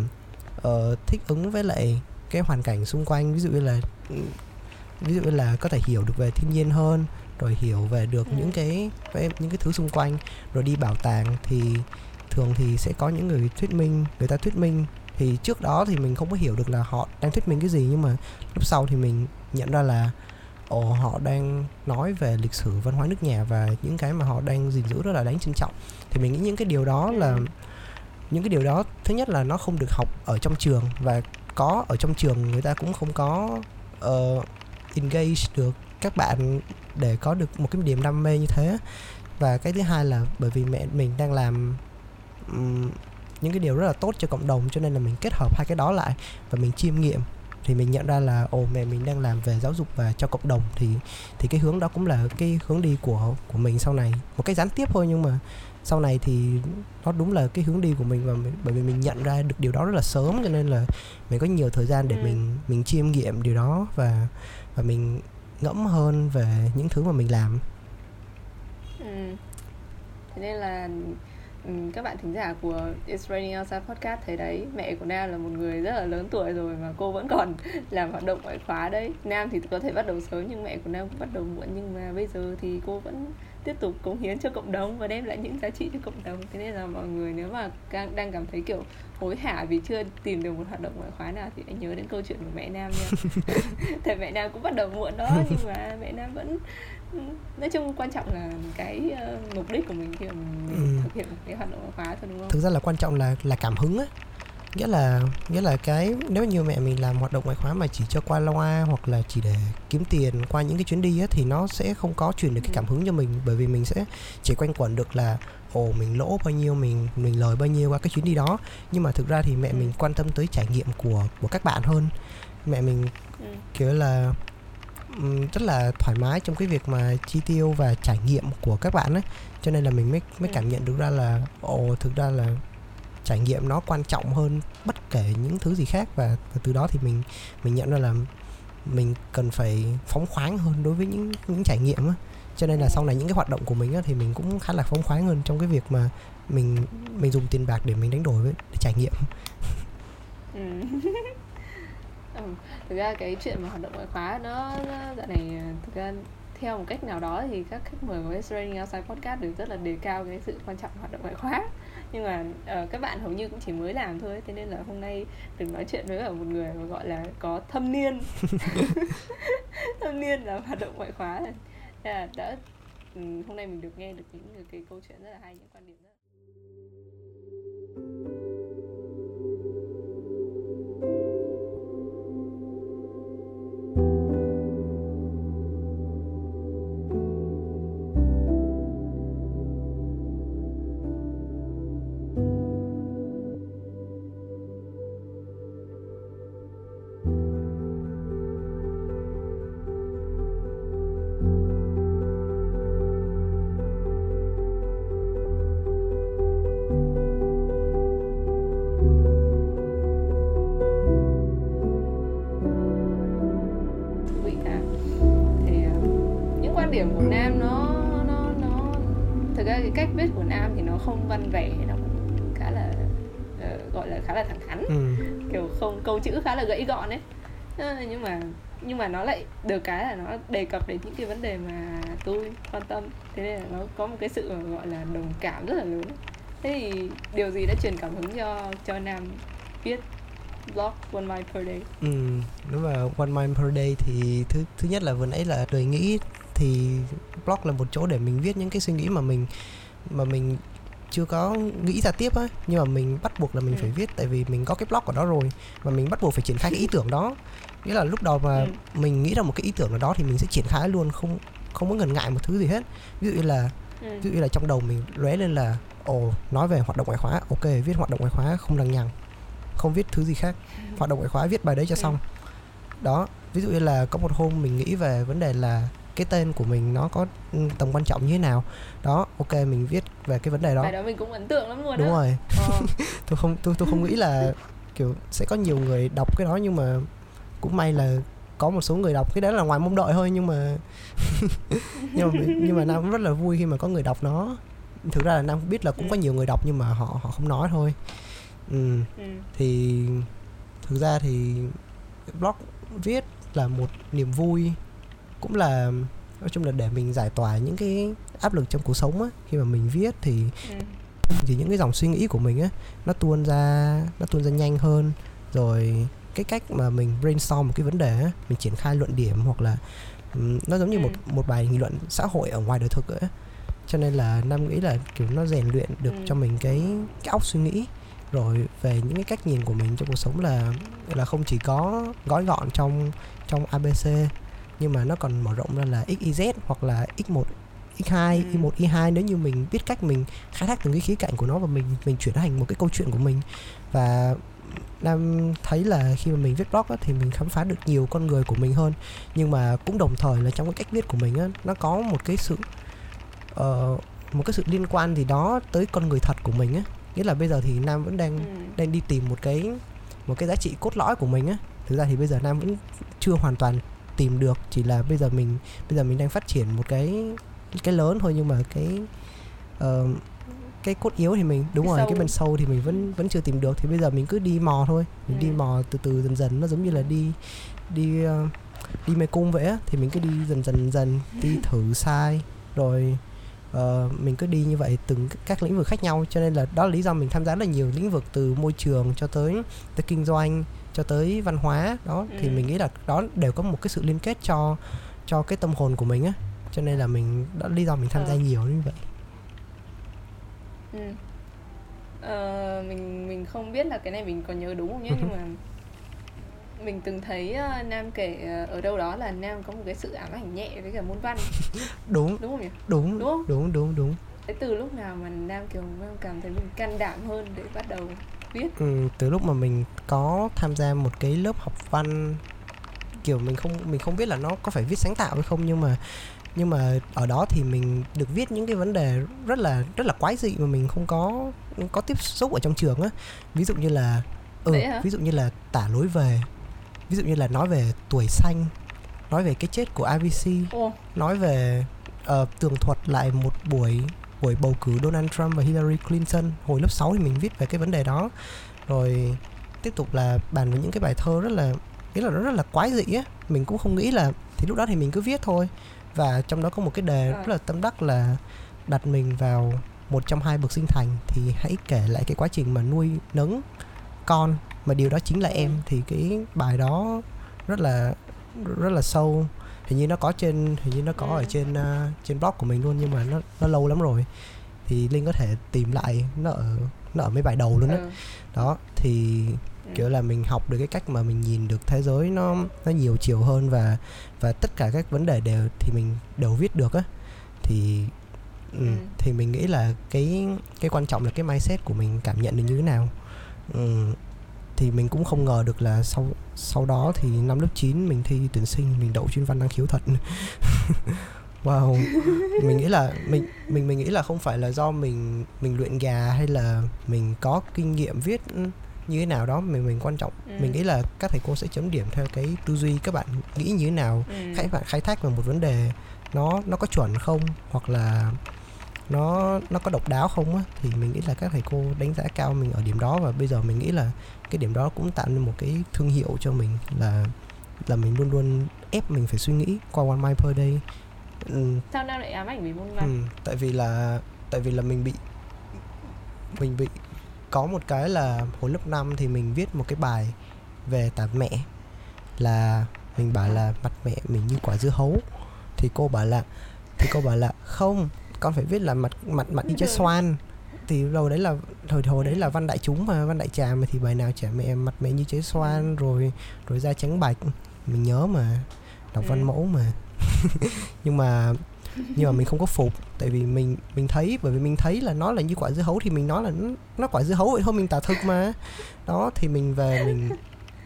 uh, thích ứng với lại cái hoàn cảnh xung quanh ví dụ như là ví dụ như là có thể hiểu được về thiên nhiên hơn rồi hiểu về được ừ. những cái về những cái thứ xung quanh rồi đi bảo tàng thì thường thì sẽ có những người thuyết minh người ta thuyết minh thì trước đó thì mình không có hiểu được là họ đang thuyết minh cái gì nhưng mà lúc sau thì mình nhận ra là ồ họ đang nói về lịch sử văn hóa nước nhà và những cái mà họ đang gìn giữ rất là đáng trân trọng. Thì mình nghĩ những cái điều đó là những cái điều đó thứ nhất là nó không được học ở trong trường và có ở trong trường người ta cũng không có uh, engage được các bạn để có được một cái điểm đam mê như thế. Và cái thứ hai là bởi vì mẹ mình đang làm um, những cái điều rất là tốt cho cộng đồng cho nên là mình kết hợp hai cái đó lại và mình chiêm nghiệm thì mình nhận ra là ồ mẹ mình đang làm về giáo dục và cho cộng đồng thì thì cái hướng đó cũng là cái hướng đi của của mình sau này một cách gián tiếp thôi nhưng mà sau này thì nó đúng là cái hướng đi của mình và mình, bởi vì mình nhận ra được điều đó rất là sớm cho nên là mình có nhiều thời gian để ừ. mình mình chiêm nghiệm điều đó và và mình ngẫm hơn về những thứ mà mình làm ừ. thế nên là Ừ, các bạn thính giả của It's Raining Outside Podcast thấy đấy mẹ của Nam là một người rất là lớn tuổi rồi mà cô vẫn còn *laughs* làm hoạt động ngoại khóa đấy. Nam thì có thể bắt đầu sớm nhưng mẹ của Nam cũng bắt đầu muộn nhưng mà bây giờ thì cô vẫn tiếp tục cống hiến cho cộng đồng và đem lại những giá trị cho cộng đồng. Thế nên là mọi người nếu mà đang cảm thấy kiểu hối hả vì chưa tìm được một hoạt động ngoại khóa nào thì hãy nhớ đến câu chuyện của mẹ Nam nha. *laughs* *laughs* Tại mẹ Nam cũng bắt đầu muộn đó nhưng mà mẹ Nam vẫn nói chung quan trọng là cái uh, mục đích của mình khi mà mình ừ. thực hiện cái hoạt động khóa thôi đúng không? Thực ra là quan trọng là là cảm hứng á nghĩa là nghĩa là cái nếu như mẹ mình làm hoạt động ngoại khóa mà chỉ cho qua loa hoặc là chỉ để kiếm tiền qua những cái chuyến đi á thì nó sẽ không có truyền được cái cảm hứng cho mình bởi vì mình sẽ chỉ quanh quẩn được là ồ mình lỗ bao nhiêu mình mình lời bao nhiêu qua cái chuyến đi đó nhưng mà thực ra thì mẹ mình quan tâm tới trải nghiệm của của các bạn hơn mẹ mình ừ. kiểu là rất là thoải mái trong cái việc mà chi tiêu và trải nghiệm của các bạn ấy. Cho nên là mình mới mới ừ. cảm nhận được ra là ồ thực ra là trải nghiệm nó quan trọng hơn bất kể những thứ gì khác. Và, và từ đó thì mình mình nhận ra là mình cần phải phóng khoáng hơn đối với những những trải nghiệm á. Cho nên là sau này những cái hoạt động của mình á, thì mình cũng khá là phóng khoáng hơn trong cái việc mà mình mình dùng tiền bạc để mình đánh đổi với để trải nghiệm *laughs* ừ. thực ra cái chuyện mà hoạt động ngoại khóa nó, nó dạo này ờ, thực ra theo một cách nào đó thì các khách mời của Training Outside Podcast đều rất là đề cao cái sự quan trọng hoạt động ngoại khóa nhưng mà uh, các bạn hầu như cũng chỉ mới làm thôi thế nên là hôm nay được nói chuyện với ở một người mà gọi là có thâm niên *laughs* thâm niên là hoạt động ngoại khóa là đã um, hôm nay mình được nghe được những cái câu chuyện rất là hay những quan điểm rất chữ khá là gãy gọn ấy nhưng mà nhưng mà nó lại được cái là nó đề cập đến những cái vấn đề mà tôi quan tâm. Thế nên là nó có một cái sự, gọi là, đồng cảm rất là lớn. Thế thì điều gì đã truyền cảm hứng cho cho nam viết blog one mind per day? Ừ đúng là one mind per day thì thứ thứ nhất là vừa nãy là đời nghĩ thì blog là một chỗ để mình viết những cái suy nghĩ mà mình mà mình chưa có nghĩ ra tiếp á nhưng mà mình bắt buộc là mình ừ. phải viết tại vì mình có cái blog ở đó rồi và mình bắt buộc phải triển khai cái ý tưởng đó nghĩa là lúc đầu mà ừ. mình nghĩ ra một cái ý tưởng nào đó thì mình sẽ triển khai luôn không không có ngần ngại một thứ gì hết ví dụ như là ừ. ví dụ như là trong đầu mình lóe lên là ồ nói về hoạt động ngoại khóa ok viết hoạt động ngoại khóa không lằng nhằng không viết thứ gì khác ừ. hoạt động ngoại khóa viết bài đấy cho ừ. xong đó ví dụ như là có một hôm mình nghĩ về vấn đề là cái tên của mình nó có tầm quan trọng như thế nào đó ok mình viết về cái vấn đề đó bài đó mình cũng ấn tượng lắm luôn đúng đó. rồi ờ. *laughs* tôi không tôi tôi không nghĩ là kiểu sẽ có nhiều người đọc cái đó nhưng mà cũng may là có một số người đọc cái đấy là ngoài mong đợi thôi nhưng mà *laughs* nhưng mà nhưng mà nam cũng rất là vui khi mà có người đọc nó thực ra là nam biết là cũng có ừ. nhiều người đọc nhưng mà họ họ không nói thôi ừ. ừ. thì thực ra thì blog viết là một niềm vui cũng là nói chung là để mình giải tỏa những cái áp lực trong cuộc sống á khi mà mình viết thì ừ. thì những cái dòng suy nghĩ của mình á nó tuôn ra nó tuôn ra nhanh hơn rồi cái cách mà mình brainstorm một cái vấn đề á mình triển khai luận điểm hoặc là nó giống như ừ. một một bài nghị luận xã hội ở ngoài đời thực ấy cho nên là nam nghĩ là kiểu nó rèn luyện được ừ. cho mình cái cái óc suy nghĩ rồi về những cái cách nhìn của mình trong cuộc sống là là không chỉ có gói gọn trong trong abc nhưng mà nó còn mở rộng ra là XYZ hoặc là X1 X2, ừ. Y1, Y2 nếu như mình biết cách mình khai thác từng cái khía cạnh của nó và mình mình chuyển thành một cái câu chuyện của mình và nam thấy là khi mà mình viết blog á, thì mình khám phá được nhiều con người của mình hơn nhưng mà cũng đồng thời là trong cái cách viết của mình á nó có một cái sự uh, một cái sự liên quan gì đó tới con người thật của mình á nghĩa là bây giờ thì nam vẫn đang ừ. đang đi tìm một cái một cái giá trị cốt lõi của mình á thực ra thì bây giờ nam vẫn chưa hoàn toàn tìm được chỉ là bây giờ mình bây giờ mình đang phát triển một cái cái lớn thôi nhưng mà cái uh, cái cốt yếu thì mình đúng Cái rồi sâu. cái bên sâu thì mình vẫn vẫn chưa tìm được thì bây giờ mình cứ đi mò thôi mình Ừ. đi mò từ từ dần dần nó giống như là đi đi uh, đi mê cung vậy á thì mình cứ đi dần dần dần đi *laughs* thử sai rồi ờ, mình cứ đi như vậy từng các lĩnh vực khác nhau cho nên là đó là lý do mình tham gia rất là nhiều lĩnh vực từ môi trường cho tới tới kinh doanh cho tới văn hóa đó thì Ừ. mình nghĩ là đó đều có một cái sự liên kết cho cho cái tâm hồn của mình á cho nên là mình đó là lý do mình tham gia Ờ. nhiều như vậy Ừ. Ờ, mình mình không biết là cái này mình có nhớ đúng không nhé Ừ nhưng mà mình từng thấy ờ, Nam kể ờ, ở đâu đó là Nam có một cái sự ám ảnh nhẹ với cả môn văn *laughs* đúng đúng không nhỉ? đúng Đúng không? đúng đúng đúng Thế từ lúc nào mà Nam kiểu Nam cảm thấy mình can đảm hơn để bắt đầu viết? ừ, từ lúc mà mình có tham gia một cái lớp học văn kiểu mình không mình không biết là nó có phải viết sáng tạo hay không nhưng mà nhưng mà ở đó thì mình được viết những cái vấn đề rất là rất là quái dị mà mình không có có tiếp xúc ở trong trường á. Ví dụ như là ừ, ví dụ như là tả lối về ví dụ như là nói về tuổi xanh nói về cái chết của IVC Ồ, nói về ờ, tường thuật lại một buổi buổi bầu cử Donald Trump và Hillary Clinton. Hồi lớp 6 thì mình viết về cái vấn đề đó. Rồi tiếp tục là bàn về những cái bài thơ rất là nghĩa là nó rất là quái dị á. Mình cũng không nghĩ là thì lúc đó thì mình cứ viết thôi. Và trong đó có một cái đề rất là tâm đắc là đặt mình vào một trong hai bậc sinh thành thì hãy kể lại cái quá trình mà nuôi nấng con. Mà điều đó chính là em. Thì cái bài đó rất là rất là sâu hình như nó có trên hình như nó có ở Ừ. trên uh, trên blog của mình luôn nhưng mà nó nó lâu lắm rồi thì linh có thể tìm lại nó ở nó ở mấy bài đầu luôn á ừ. đó thì Ừ. kiểu là mình học được cái cách mà mình nhìn được thế giới nó nó nhiều chiều hơn và và tất cả các vấn đề đều thì mình đều viết được á thì ừ, Ừ. thì mình nghĩ là cái cái quan trọng là cái mindset của mình cảm nhận được như thế nào ừ, thì mình cũng không ngờ được là sau sau đó thì năm lớp 9 mình thi tuyển sinh mình đậu chuyên văn năng khiếu thật *laughs* wow mình nghĩ là mình mình mình nghĩ là không phải là do mình mình luyện gà hay là mình có kinh nghiệm viết như thế nào đó mình mình quan trọng Ừ. mình nghĩ là các thầy cô sẽ chấm điểm theo cái tư duy các bạn nghĩ như thế nào Ừ. khai bạn khai thác vào một vấn đề nó nó có chuẩn không hoặc là nó nó có độc đáo không á thì mình nghĩ là các thầy cô đánh giá cao mình ở điểm đó và bây giờ mình nghĩ là cái điểm đó cũng tạo nên một cái thương hiệu cho mình là là mình luôn luôn ép mình phải suy nghĩ qua one mile per day. Ừ, Sao Nam lại ám ảnh về môn ừ, văn? tại vì là tại vì là mình bị mình bị có một cái là hồi lớp 5 thì mình viết một cái bài về tả mẹ là mình bảo là mặt mẹ mình như quả dưa hấu. Thì cô bảo là thì cô bảo là không con phải viết là mặt mặt mặt như trái xoan thì đầu đấy là thời hồi đấy là văn đại chúng mà văn đại trà mà thì bài nào chả mẹ mặt mẹ như trái xoan rồi rồi da trắng bạch. Mình nhớ mà đọc văn Ừ. mẫu mà. *laughs* Nhưng mà nhưng mà mình không có phục tại vì mình mình thấy bởi vì mình thấy là nó là như quả dưa hấu thì mình nói là nó, nó quả dưa hấu vậy thôi mình tả thực mà. Đó thì mình về mình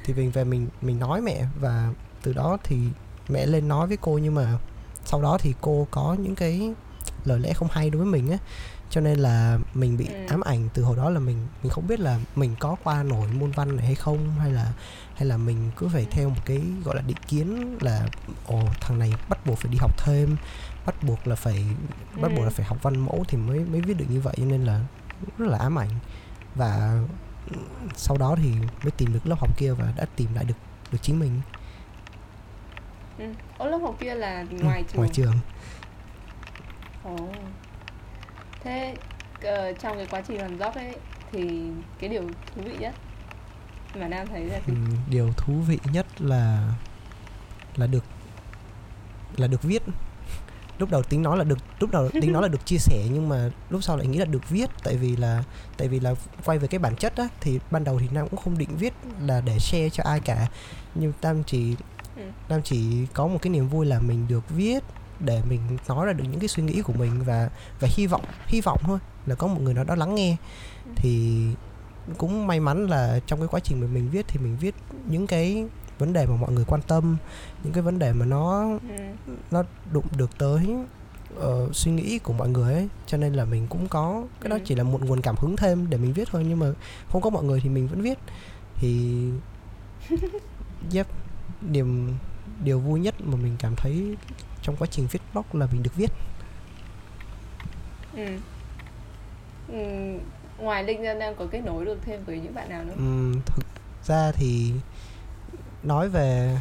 thì mình về mình mình nói mẹ và từ đó thì mẹ lên nói với cô nhưng mà sau đó thì cô có những cái lời lẽ không hay đối với mình á cho nên là mình bị Ừ. ám ảnh từ hồi đó là mình mình không biết là mình có qua nổi môn văn này hay không hay là hay là mình cứ phải theo một cái gọi là định kiến là ồ thằng này bắt buộc phải đi học thêm bắt buộc là phải bắt buộc Ừ. là phải học văn mẫu thì mới mới viết được như vậy cho nên là rất là ám ảnh và sau đó thì mới tìm được lớp học kia và đã tìm lại được được chính mình Ừ. Ô lớp học kia là ngoài trường. ngoài trường Ồ. Thế ờ, trong cái quá trình làm job ấy thì cái điều thú vị nhất mà Nam thấy là gì? Ừm, điều thú vị nhất là là được là được viết *laughs* lúc đầu tính nói là được lúc đầu tính nói là được chia sẻ nhưng mà lúc sau lại nghĩ là được viết tại vì là tại vì là quay về cái bản chất á thì ban đầu thì nam cũng không định viết là để share cho ai cả nhưng nam chỉ Ừ. nam chỉ có một cái niềm vui là mình được viết để mình nói ra được những cái suy nghĩ của mình và và hy vọng hy vọng thôi là có một người nào đó lắng nghe thì cũng may mắn là trong cái quá trình mà mình viết thì mình viết những cái vấn đề mà mọi người quan tâm những cái vấn đề mà nó ừ. nó đụng được tới uh, suy nghĩ của mọi người ấy cho nên là mình cũng có cái đó Ừ. chỉ là một nguồn cảm hứng thêm để mình viết thôi nhưng mà không có mọi người thì mình vẫn viết thì *laughs* yep điểm điều vui nhất mà mình cảm thấy trong quá trình viết blog là mình được viết Ừ. Ừ. ngoài linh ra đang có kết nối được thêm với những bạn nào nữa Ừm, thực ra thì nói về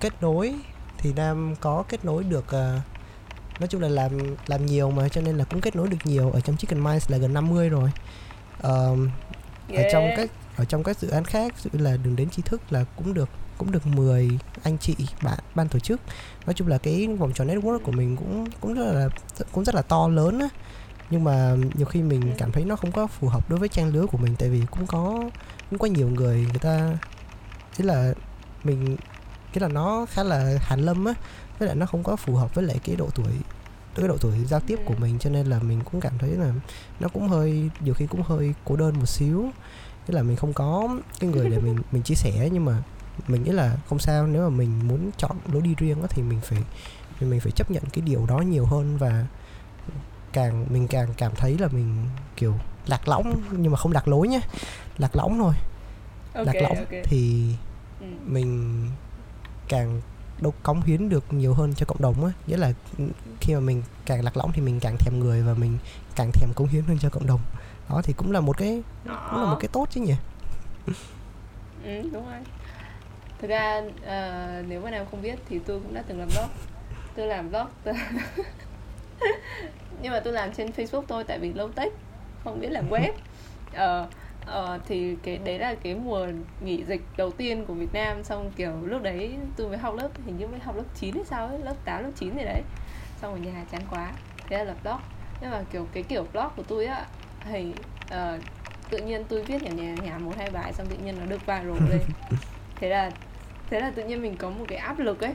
kết nối thì nam có kết nối được à, nói chung là làm làm nhiều mà cho nên là cũng kết nối được nhiều ở trong Chicken Minds là gần 50 rồi Ờm, ở trong Yeah. các ở trong các dự án khác ví dụ là đường đến tri thức là cũng được cũng được 10 anh chị, bạn, ban tổ chức. Nói chung là cái vòng tròn network của mình cũng cũng rất là, cũng rất là to lớn á. Nhưng mà nhiều khi mình cảm thấy nó không có phù hợp đối với trang lứa của mình, tại vì cũng có cũng có nhiều người người ta chỉ là mình cái là nó khá là hàn lâm á. Với lại nó không có phù hợp với lại cái độ tuổi, cái độ tuổi giao tiếp của mình, cho nên là mình cũng cảm thấy là nó cũng hơi, nhiều khi cũng hơi cô đơn một xíu. Tức là mình không có cái người để mình mình chia sẻ, nhưng mà mình nghĩ là không sao nếu mà mình muốn chọn lối đi riêng á thì mình phải thì mình phải chấp nhận cái điều đó nhiều hơn và càng mình càng cảm thấy là mình kiểu lạc lõng nhưng mà không lạc lối nhé lạc lõng thôi. Ok lạc lõng ok. thì ừ. mình càng đâu cống hiến được nhiều hơn cho cộng đồng á. Nghĩa là khi mà mình càng lạc lõng thì mình càng thèm người và mình càng thèm cống hiến hơn cho cộng đồng. Đó thì cũng là một cái cũng là một cái tốt chứ nhỉ? Ừ, đúng rồi thực ra ờ, nếu mà nào không biết thì tôi cũng đã từng làm blog. Tôi làm blog tôi... *laughs* nhưng mà tôi làm trên facebook thôi tại vì low tech không biết làm web. Ờ, ờ, thì cái đấy là cái mùa nghỉ dịch đầu tiên của Việt Nam. Xong kiểu lúc đấy tôi mới học lớp hình như mới học lớp 9 hay sao ấy lớp 8 lớp 9 gì đấy. Xong ở nhà chán quá thế là lập blog. Nhưng mà kiểu cái kiểu blog của tôi á thì ờ, tự nhiên tôi viết nhà nhà nhà một hai bài xong tự nhiên nó được viral lên. *laughs* Thế là thế là tự nhiên mình có một cái áp lực ấy.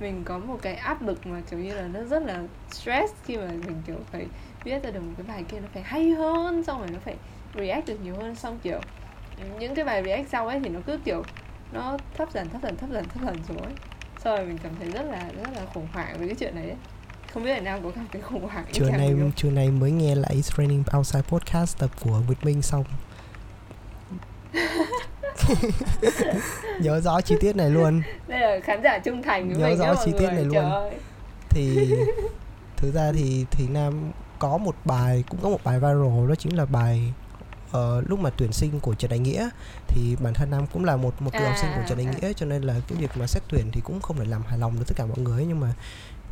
Mình có một cái áp lực mà kiểu như là nó rất là stress khi mà mình kiểu phải viết ra được một cái bài kia nó phải hay hơn xong rồi nó phải react được nhiều hơn xong kiểu những cái bài react sau ấy thì nó cứ kiểu nó thấp dần thấp dần thấp dần thấp dần xuống ấy. Sau rồi mình cảm thấy rất là rất là khủng hoảng với cái chuyện ấy. không biết là nam có cảm thấy khủng hoảng trưa nay trưa nay mới nghe lại training outside podcast tập của Việt Minh xong *laughs* *laughs* nhớ rõ chi tiết này luôn đây là khán giả trung thành với Nhớ mình rõ chi tiết này luôn. ơi. thì *laughs* thực ra thì thì nam có một bài cũng có một bài viral đó chính là bài ờ, lúc mà tuyển sinh của Trần Đại Nghĩa thì bản thân nam cũng là một một cựu học sinh của Trần Đại À, à. Nghĩa cho nên là cái việc mà xét tuyển thì cũng không thể làm hài lòng được tất cả mọi người ấy, nhưng mà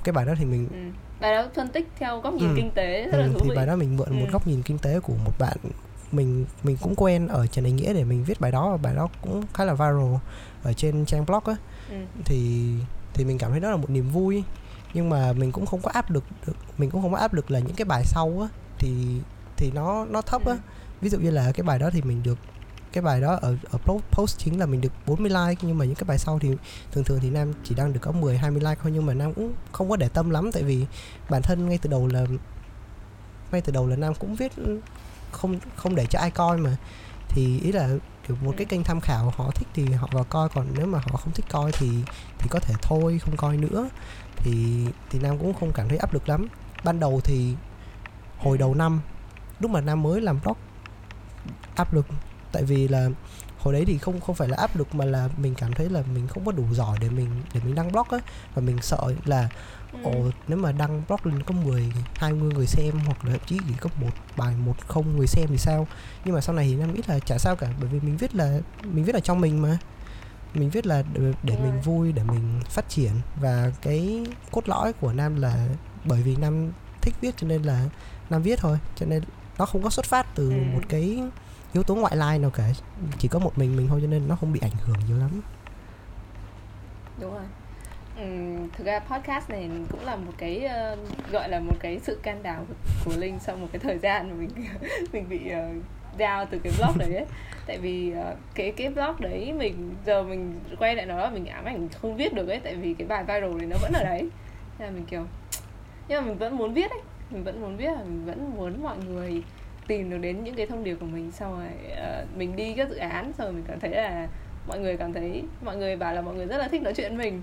cái bài đó thì mình ừ. bài đó phân tích theo góc nhìn Ừ. kinh tế rất là ừ, thú thì vị bài đó mình mượn một Ừ. góc nhìn kinh tế của một bạn mình mình cũng quen ở Trần Đại Nghĩa để mình viết bài đó và bài đó cũng khá là viral ở trên trang blog á ừ. thì thì mình cảm thấy đó là một niềm vui nhưng mà mình cũng không có áp lực được mình cũng không có áp lực là những cái bài sau á thì thì nó nó thấp á Ừ. ví dụ như là cái bài đó thì mình được cái bài đó ở ở post, post chính là mình được 40 like nhưng mà những cái bài sau thì thường thường thì nam chỉ đang được có 10 20 like thôi nhưng mà nam cũng không có để tâm lắm tại vì bản thân ngay từ đầu là ngay từ đầu là nam cũng viết không không để cho ai coi mà. Thì ý là kiểu một cái Ừ. kênh tham khảo họ thích thì họ vào coi còn nếu mà họ không thích coi thì thì có thể thôi không coi nữa. Thì thì nam cũng không cảm thấy áp lực lắm. Ban đầu thì hồi đầu năm lúc mà nam mới làm blog áp lực. Tại vì là hồi đấy thì không không phải là áp lực mà là mình cảm thấy là mình không có đủ giỏi để mình để mình đăng blog á. Và mình sợ là Ừ. ồ nếu mà đăng blog lên có 10 20 người xem hoặc là thậm chí chỉ có một bài một không người xem thì sao? Nhưng mà sau này thì nam nghĩ là chả sao cả bởi vì mình viết là mình viết là trong mình mà. Mình viết là để, để mình vui để mình phát triển. Và cái cốt lõi của nam là bởi vì nam thích viết cho nên là nam viết thôi. Cho nên nó không có xuất phát từ Ừ. một cái yếu tố ngoại lai nào cả. Chỉ có một mình mình thôi cho nên nó không bị ảnh hưởng nhiều lắm. Đúng rồi Ừ, thực ra podcast này cũng là một cái uh, gọi là một cái sự can đảm của, linh sau một cái thời gian mà mình *laughs* mình bị uh, down từ cái blog đấy ấy. tại vì uh, cái cái blog đấy mình giờ mình quay lại nó mình ám ảnh không viết được ấy tại vì cái bài viral này nó vẫn ở đấy nên là mình kiểu nhưng mà mình vẫn muốn viết ấy mình vẫn muốn viết mình vẫn muốn mọi người tìm được đến những cái thông điệp của mình xong rồi uh, mình đi các dự án xong rồi mình cảm thấy là mọi người cảm thấy mọi người bảo là mọi người rất là thích nói chuyện với mình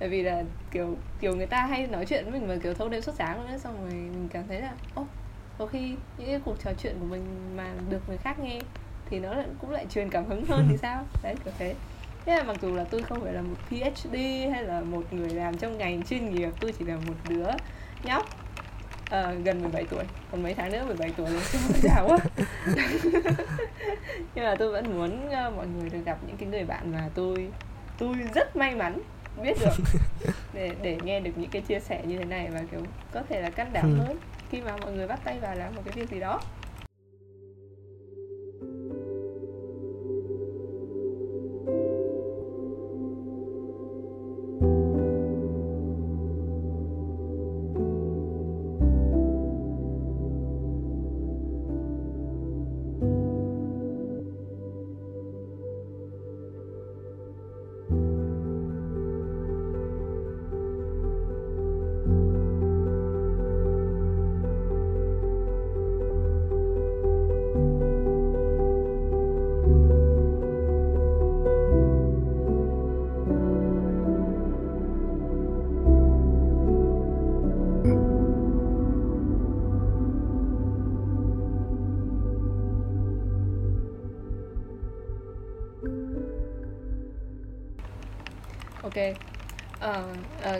bởi vì là kiểu kiểu người ta hay nói chuyện với mình mà kiểu thâu đêm suốt sáng luôn đấy xong rồi mình cảm thấy là ô oh, có khi những cái cuộc trò chuyện của mình mà được người khác nghe thì nó lại, cũng lại truyền cảm hứng hơn thì *laughs* sao? Đấy kiểu thế. Thế là mặc dù là tôi không phải là một PhD hay là một người làm trong ngành chuyên nghiệp tôi chỉ là một đứa nhóc uh, gần 17 tuổi còn mấy tháng nữa 17 tuổi rồi già quá. *laughs* Nhưng mà tôi vẫn muốn uh, mọi người được gặp những cái người bạn mà tôi tôi rất may mắn biết được *laughs* để để nghe được những cái chia sẻ như thế này và kiểu có thể là can đảm ừ. hơn khi mà mọi người bắt tay vào làm một cái việc gì đó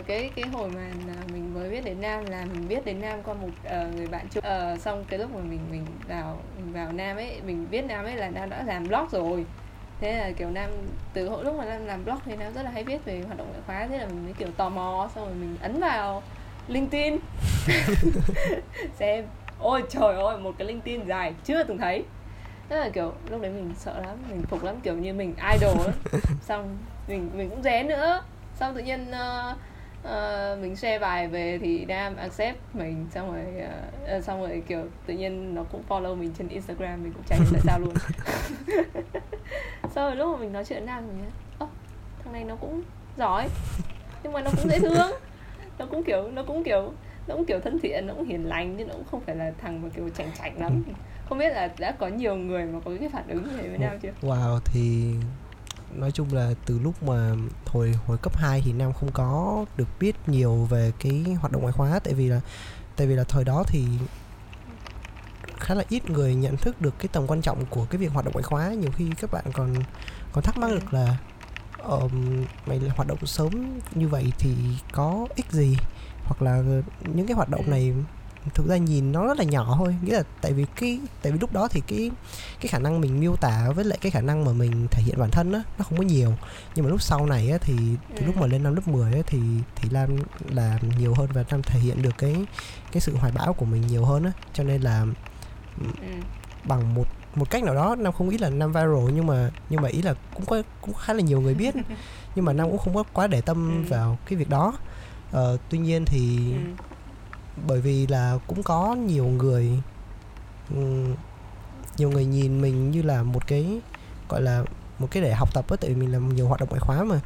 cái cái hồi mà mình mới biết đến nam là mình biết đến nam qua một uh, người bạn chung. Uh, xong cái lúc mà mình mình vào mình vào nam ấy mình biết nam ấy là nam đã làm blog rồi. Thế là kiểu nam từ hồi lúc mà nam làm blog thì nam rất là hay viết về hoạt động ngoại khóa thế là mình mới kiểu tò mò xong rồi mình ấn vào linkedin. *laughs* Xem ôi trời ơi một cái linkedin dài chưa từng thấy. Thế là kiểu lúc đấy mình sợ lắm mình phục lắm kiểu như mình idol ấy. *laughs* xong mình mình cũng rén nữa. Xong tự nhiên uh, uh, mình share bài về thì nam accept mình xong rồi uh, xong rồi kiểu tự nhiên nó cũng follow mình trên instagram mình cũng chả hiểu tại sao luôn. *laughs* Sau rồi lúc mà mình nói chuyện nam mình ơ oh, thằng này nó cũng giỏi nhưng mà nó cũng dễ thương. Nó cũng kiểu nó cũng kiểu nó cũng kiểu thân thiện nó cũng hiền lành nhưng nó cũng không phải là thằng mà kiểu chảnh chảnh lắm. Không biết là đã có nhiều người mà có cái phản ứng thế với nam chưa? wow thì nói chung là từ lúc mà hồi hồi cấp 2 thì nam không có được biết nhiều về cái hoạt động ngoại khóa tại vì là tại vì là thời đó thì khá là ít người nhận thức được cái tầm quan trọng của cái việc hoạt động ngoại khóa. Nhiều khi các bạn còn còn thắc mắc được là um, mày hoạt động sớm như vậy thì có ích gì? Hoặc là những cái hoạt động này thực ra nhìn nó rất là nhỏ thôi nghĩa là tại vì cái tại vì lúc đó thì cái cái khả năng mình miêu tả với lại cái khả năng mà mình thể hiện bản thân á nó không có nhiều. Nhưng mà lúc sau này á thì từ lúc mà lên năm lớp 10 á thì thì Lam làm nhiều hơn và Lam thể hiện được cái cái sự hoài bão của mình nhiều hơn á. Cho nên là ừ. bằng một một cách nào đó Nam không nghĩ là Nam viral nhưng mà nhưng mà ý là cũng có cũng khá là nhiều người biết. *laughs* Nhưng mà Nam cũng không có quá để tâm ừ. vào cái việc đó. Uh, tuy nhiên thì ừ bởi vì là cũng có nhiều người nhiều người nhìn mình như là một cái gọi là một cái để học tập á tại vì mình làm nhiều hoạt động ngoại khóa mà.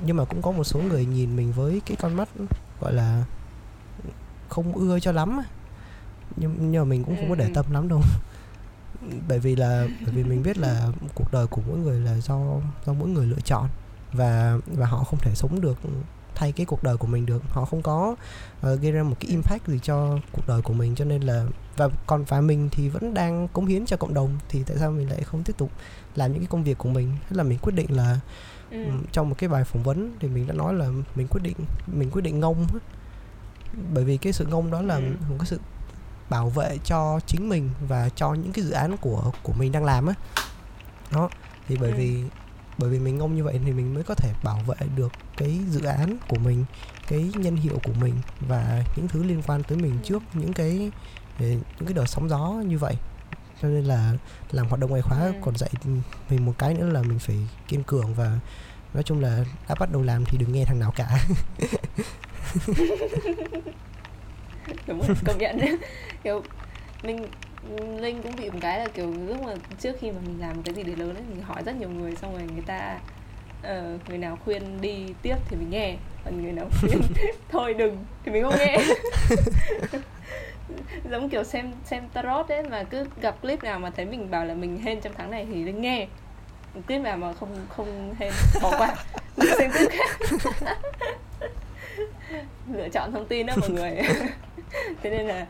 Nhưng mà cũng có một số người nhìn mình với cái con mắt gọi là không ưa cho lắm nhưng nhưng mà mình cũng không có để ừ. tâm lắm đâu. Bởi vì là bởi vì mình biết là cuộc đời của mỗi người là do do mỗi người lựa chọn và và họ không thể sống được thay cái cuộc đời của mình được họ không có uh, gây ra một cái impact gì cho cuộc đời của mình cho nên là và còn và mình thì vẫn đang cống hiến cho cộng đồng thì tại sao mình lại không tiếp tục làm những cái công việc của mình thế là mình quyết định là ừ. trong một cái bài phỏng vấn thì mình đã nói là mình quyết định mình quyết định ngông bởi vì cái sự ngông đó là ừ. một cái sự bảo vệ cho chính mình và cho những cái dự án của của mình đang làm á đó thì bởi ừ. vì bởi vì mình ngông như vậy thì mình mới có thể bảo vệ được cái dự án của mình cái nhân hiệu của mình và những thứ liên quan tới mình trước những cái những cái đợt sóng gió như vậy. Cho nên là làm hoạt động ngoại khóa ừ. còn dạy mình một cái nữa là mình phải kiên cường và nói chung là đã bắt đầu làm thì đừng nghe thằng nào cả. *laughs* Đúng rồi công nhận. Kiểu mình linh cũng bị một cái là kiểu lúc mà trước khi mà mình làm cái gì để lớn ấy mình hỏi rất nhiều người xong rồi người ta uh, người nào khuyên đi tiếp thì mình nghe còn người nào khuyên *laughs* *laughs* thôi đừng thì mình không nghe. *laughs* Giống kiểu xem xem tarot ấy mà cứ gặp clip nào mà thấy mình bảo là mình hên trong tháng này thì lên nghe. Clip nào mà không không hên bỏ qua. Xem clip khác lựa chọn thông tin đó mọi người. Thế nên là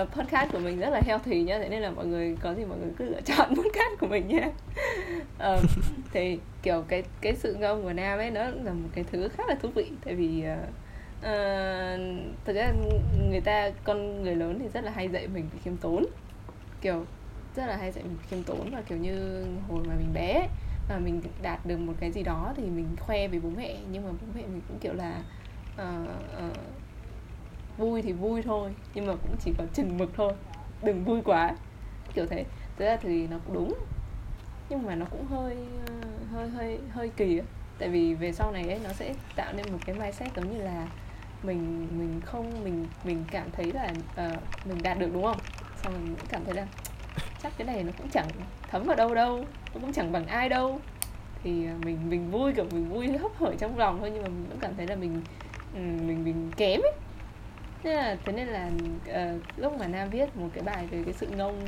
uh, podcast của mình rất là healthy nhá thế nên là mọi người có gì mọi người cứ lựa chọn *laughs* podcast của mình nhé. Uh, thì kiểu cái cái sự ngông của nam ấy nó là một cái thứ khá là thú vị tại vì uh, uh, thực ra người ta con người lớn thì rất là hay dạy mình khiêm tốn. Kiểu rất là hay dạy mình khiêm tốn và kiểu như hồi mà mình bé mà mình đạt được một cái gì đó thì mình khoe với bố mẹ nhưng mà bố mẹ mình cũng kiểu là uh, uh, vui thì vui thôi nhưng mà cũng chỉ có chừng mực thôi đừng vui quá. Kiểu thế. Thế ra thì nó cũng đúng nhưng mà nó cũng hơi ờ, hơi hơi hơi kỳ ấy. tại vì về sau này ấy nó sẽ tạo nên một cái mindset giống như là mình mình không mình mình cảm thấy là uh, mình đạt được đúng không? Xong mình cũng cảm thấy là chắc cái này nó cũng chẳng thấm vào đâu đâu nó cũng chẳng bằng ai đâu. Thì ờ, mình mình vui kiểu mình vui hấp hởi trong lòng thôi nhưng mà mình vẫn cảm thấy là mình mình mình kém ấy thế là thế nên là uh, lúc mà nam viết một cái bài về cái sự ngông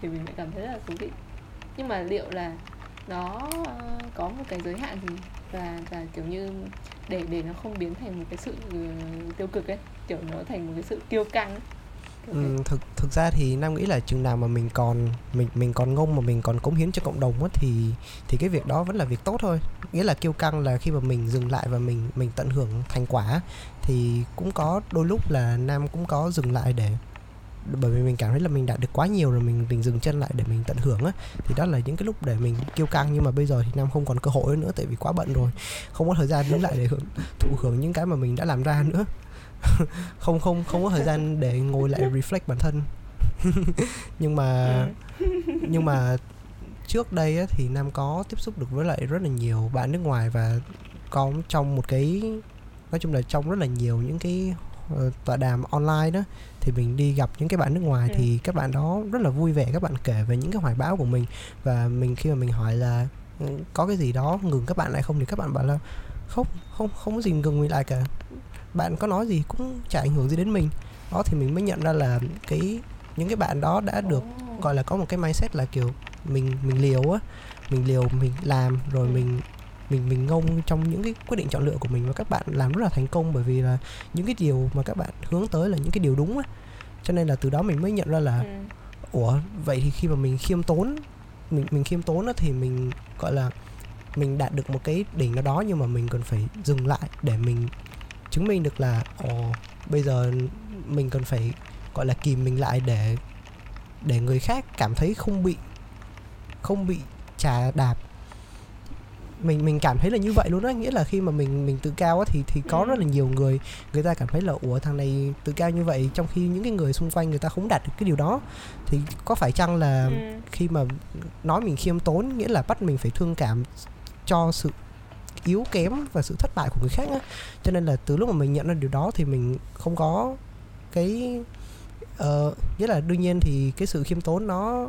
thì mình lại cảm thấy rất là thú vị. Nhưng mà liệu là nó uh, có một cái giới hạn gì? Và và kiểu như để để nó không biến thành một cái sự uh, tiêu cực ấy kiểu nó thành một cái sự tiêu căng ấy. Ừ, thực thực ra thì nam nghĩ là chừng nào mà mình còn mình mình còn ngông mà mình còn cống hiến cho cộng đồng á thì thì cái việc đó vẫn là việc tốt thôi. Nghĩa là kiêu căng là khi mà mình dừng lại và mình mình tận hưởng thành quả thì cũng có đôi lúc là nam cũng có dừng lại để bởi vì mình cảm thấy là mình đạt được quá nhiều rồi mình mình dừng chân lại để mình tận hưởng á. Thì đó là những cái lúc để mình kiêu căng nhưng mà bây giờ thì nam không còn cơ hội nữa tại vì quá bận rồi không có thời gian đứng lại để hưởng, thụ hưởng những cái mà mình đã làm ra nữa. *laughs* Không không không có thời gian để ngồi lại reflect bản thân. *laughs* Nhưng mà nhưng mà trước đây á, thì nam có tiếp xúc được với lại rất là nhiều bạn nước ngoài và có trong một cái nói chung là trong rất là nhiều những cái uh, tọa đàm online đó thì mình đi gặp những cái bạn nước ngoài ừ. thì các bạn đó rất là vui vẻ các bạn kể về những cái hoài bão của mình. Và mình khi mà mình hỏi là ừ, có cái gì đó ngừng các bạn lại không? thì các bạn bảo là không không không có gì ngừng mình lại cả. Bạn có nói gì cũng chả ảnh hưởng gì đến mình. Đó thì mình mới nhận ra là cái những cái bạn đó đã được gọi là có một cái mindset là kiểu mình mình liều á. Mình liều mình làm rồi mình mình mình ngông trong những cái quyết định chọn lựa của mình và các bạn làm rất là thành công bởi vì là những cái điều mà các bạn hướng tới là những cái điều đúng á cho nên là từ đó mình mới nhận ra là ừ. ủa vậy thì khi mà mình khiêm tốn mình mình khiêm tốn á thì mình gọi là mình đạt được một cái đỉnh nào đó nhưng mà mình cần phải dừng lại để mình chứng minh được là ồ bây giờ mình cần phải gọi là kìm mình lại để để người khác cảm thấy không bị không bị trà đạp mình mình cảm thấy là như vậy luôn á nghĩa là khi mà mình mình tự cao á thì thì có ừ. rất là nhiều người người ta cảm thấy là ủa thằng này tự cao như vậy trong khi những cái người xung quanh người ta không đạt được cái điều đó thì có phải chăng là ừ. khi mà nói mình khiêm tốn nghĩa là bắt mình phải thương cảm cho sự yếu kém và sự thất bại của người khác á cho nên là từ lúc mà mình nhận ra điều đó thì mình không có cái uh, nghĩa là đương nhiên thì cái sự khiêm tốn nó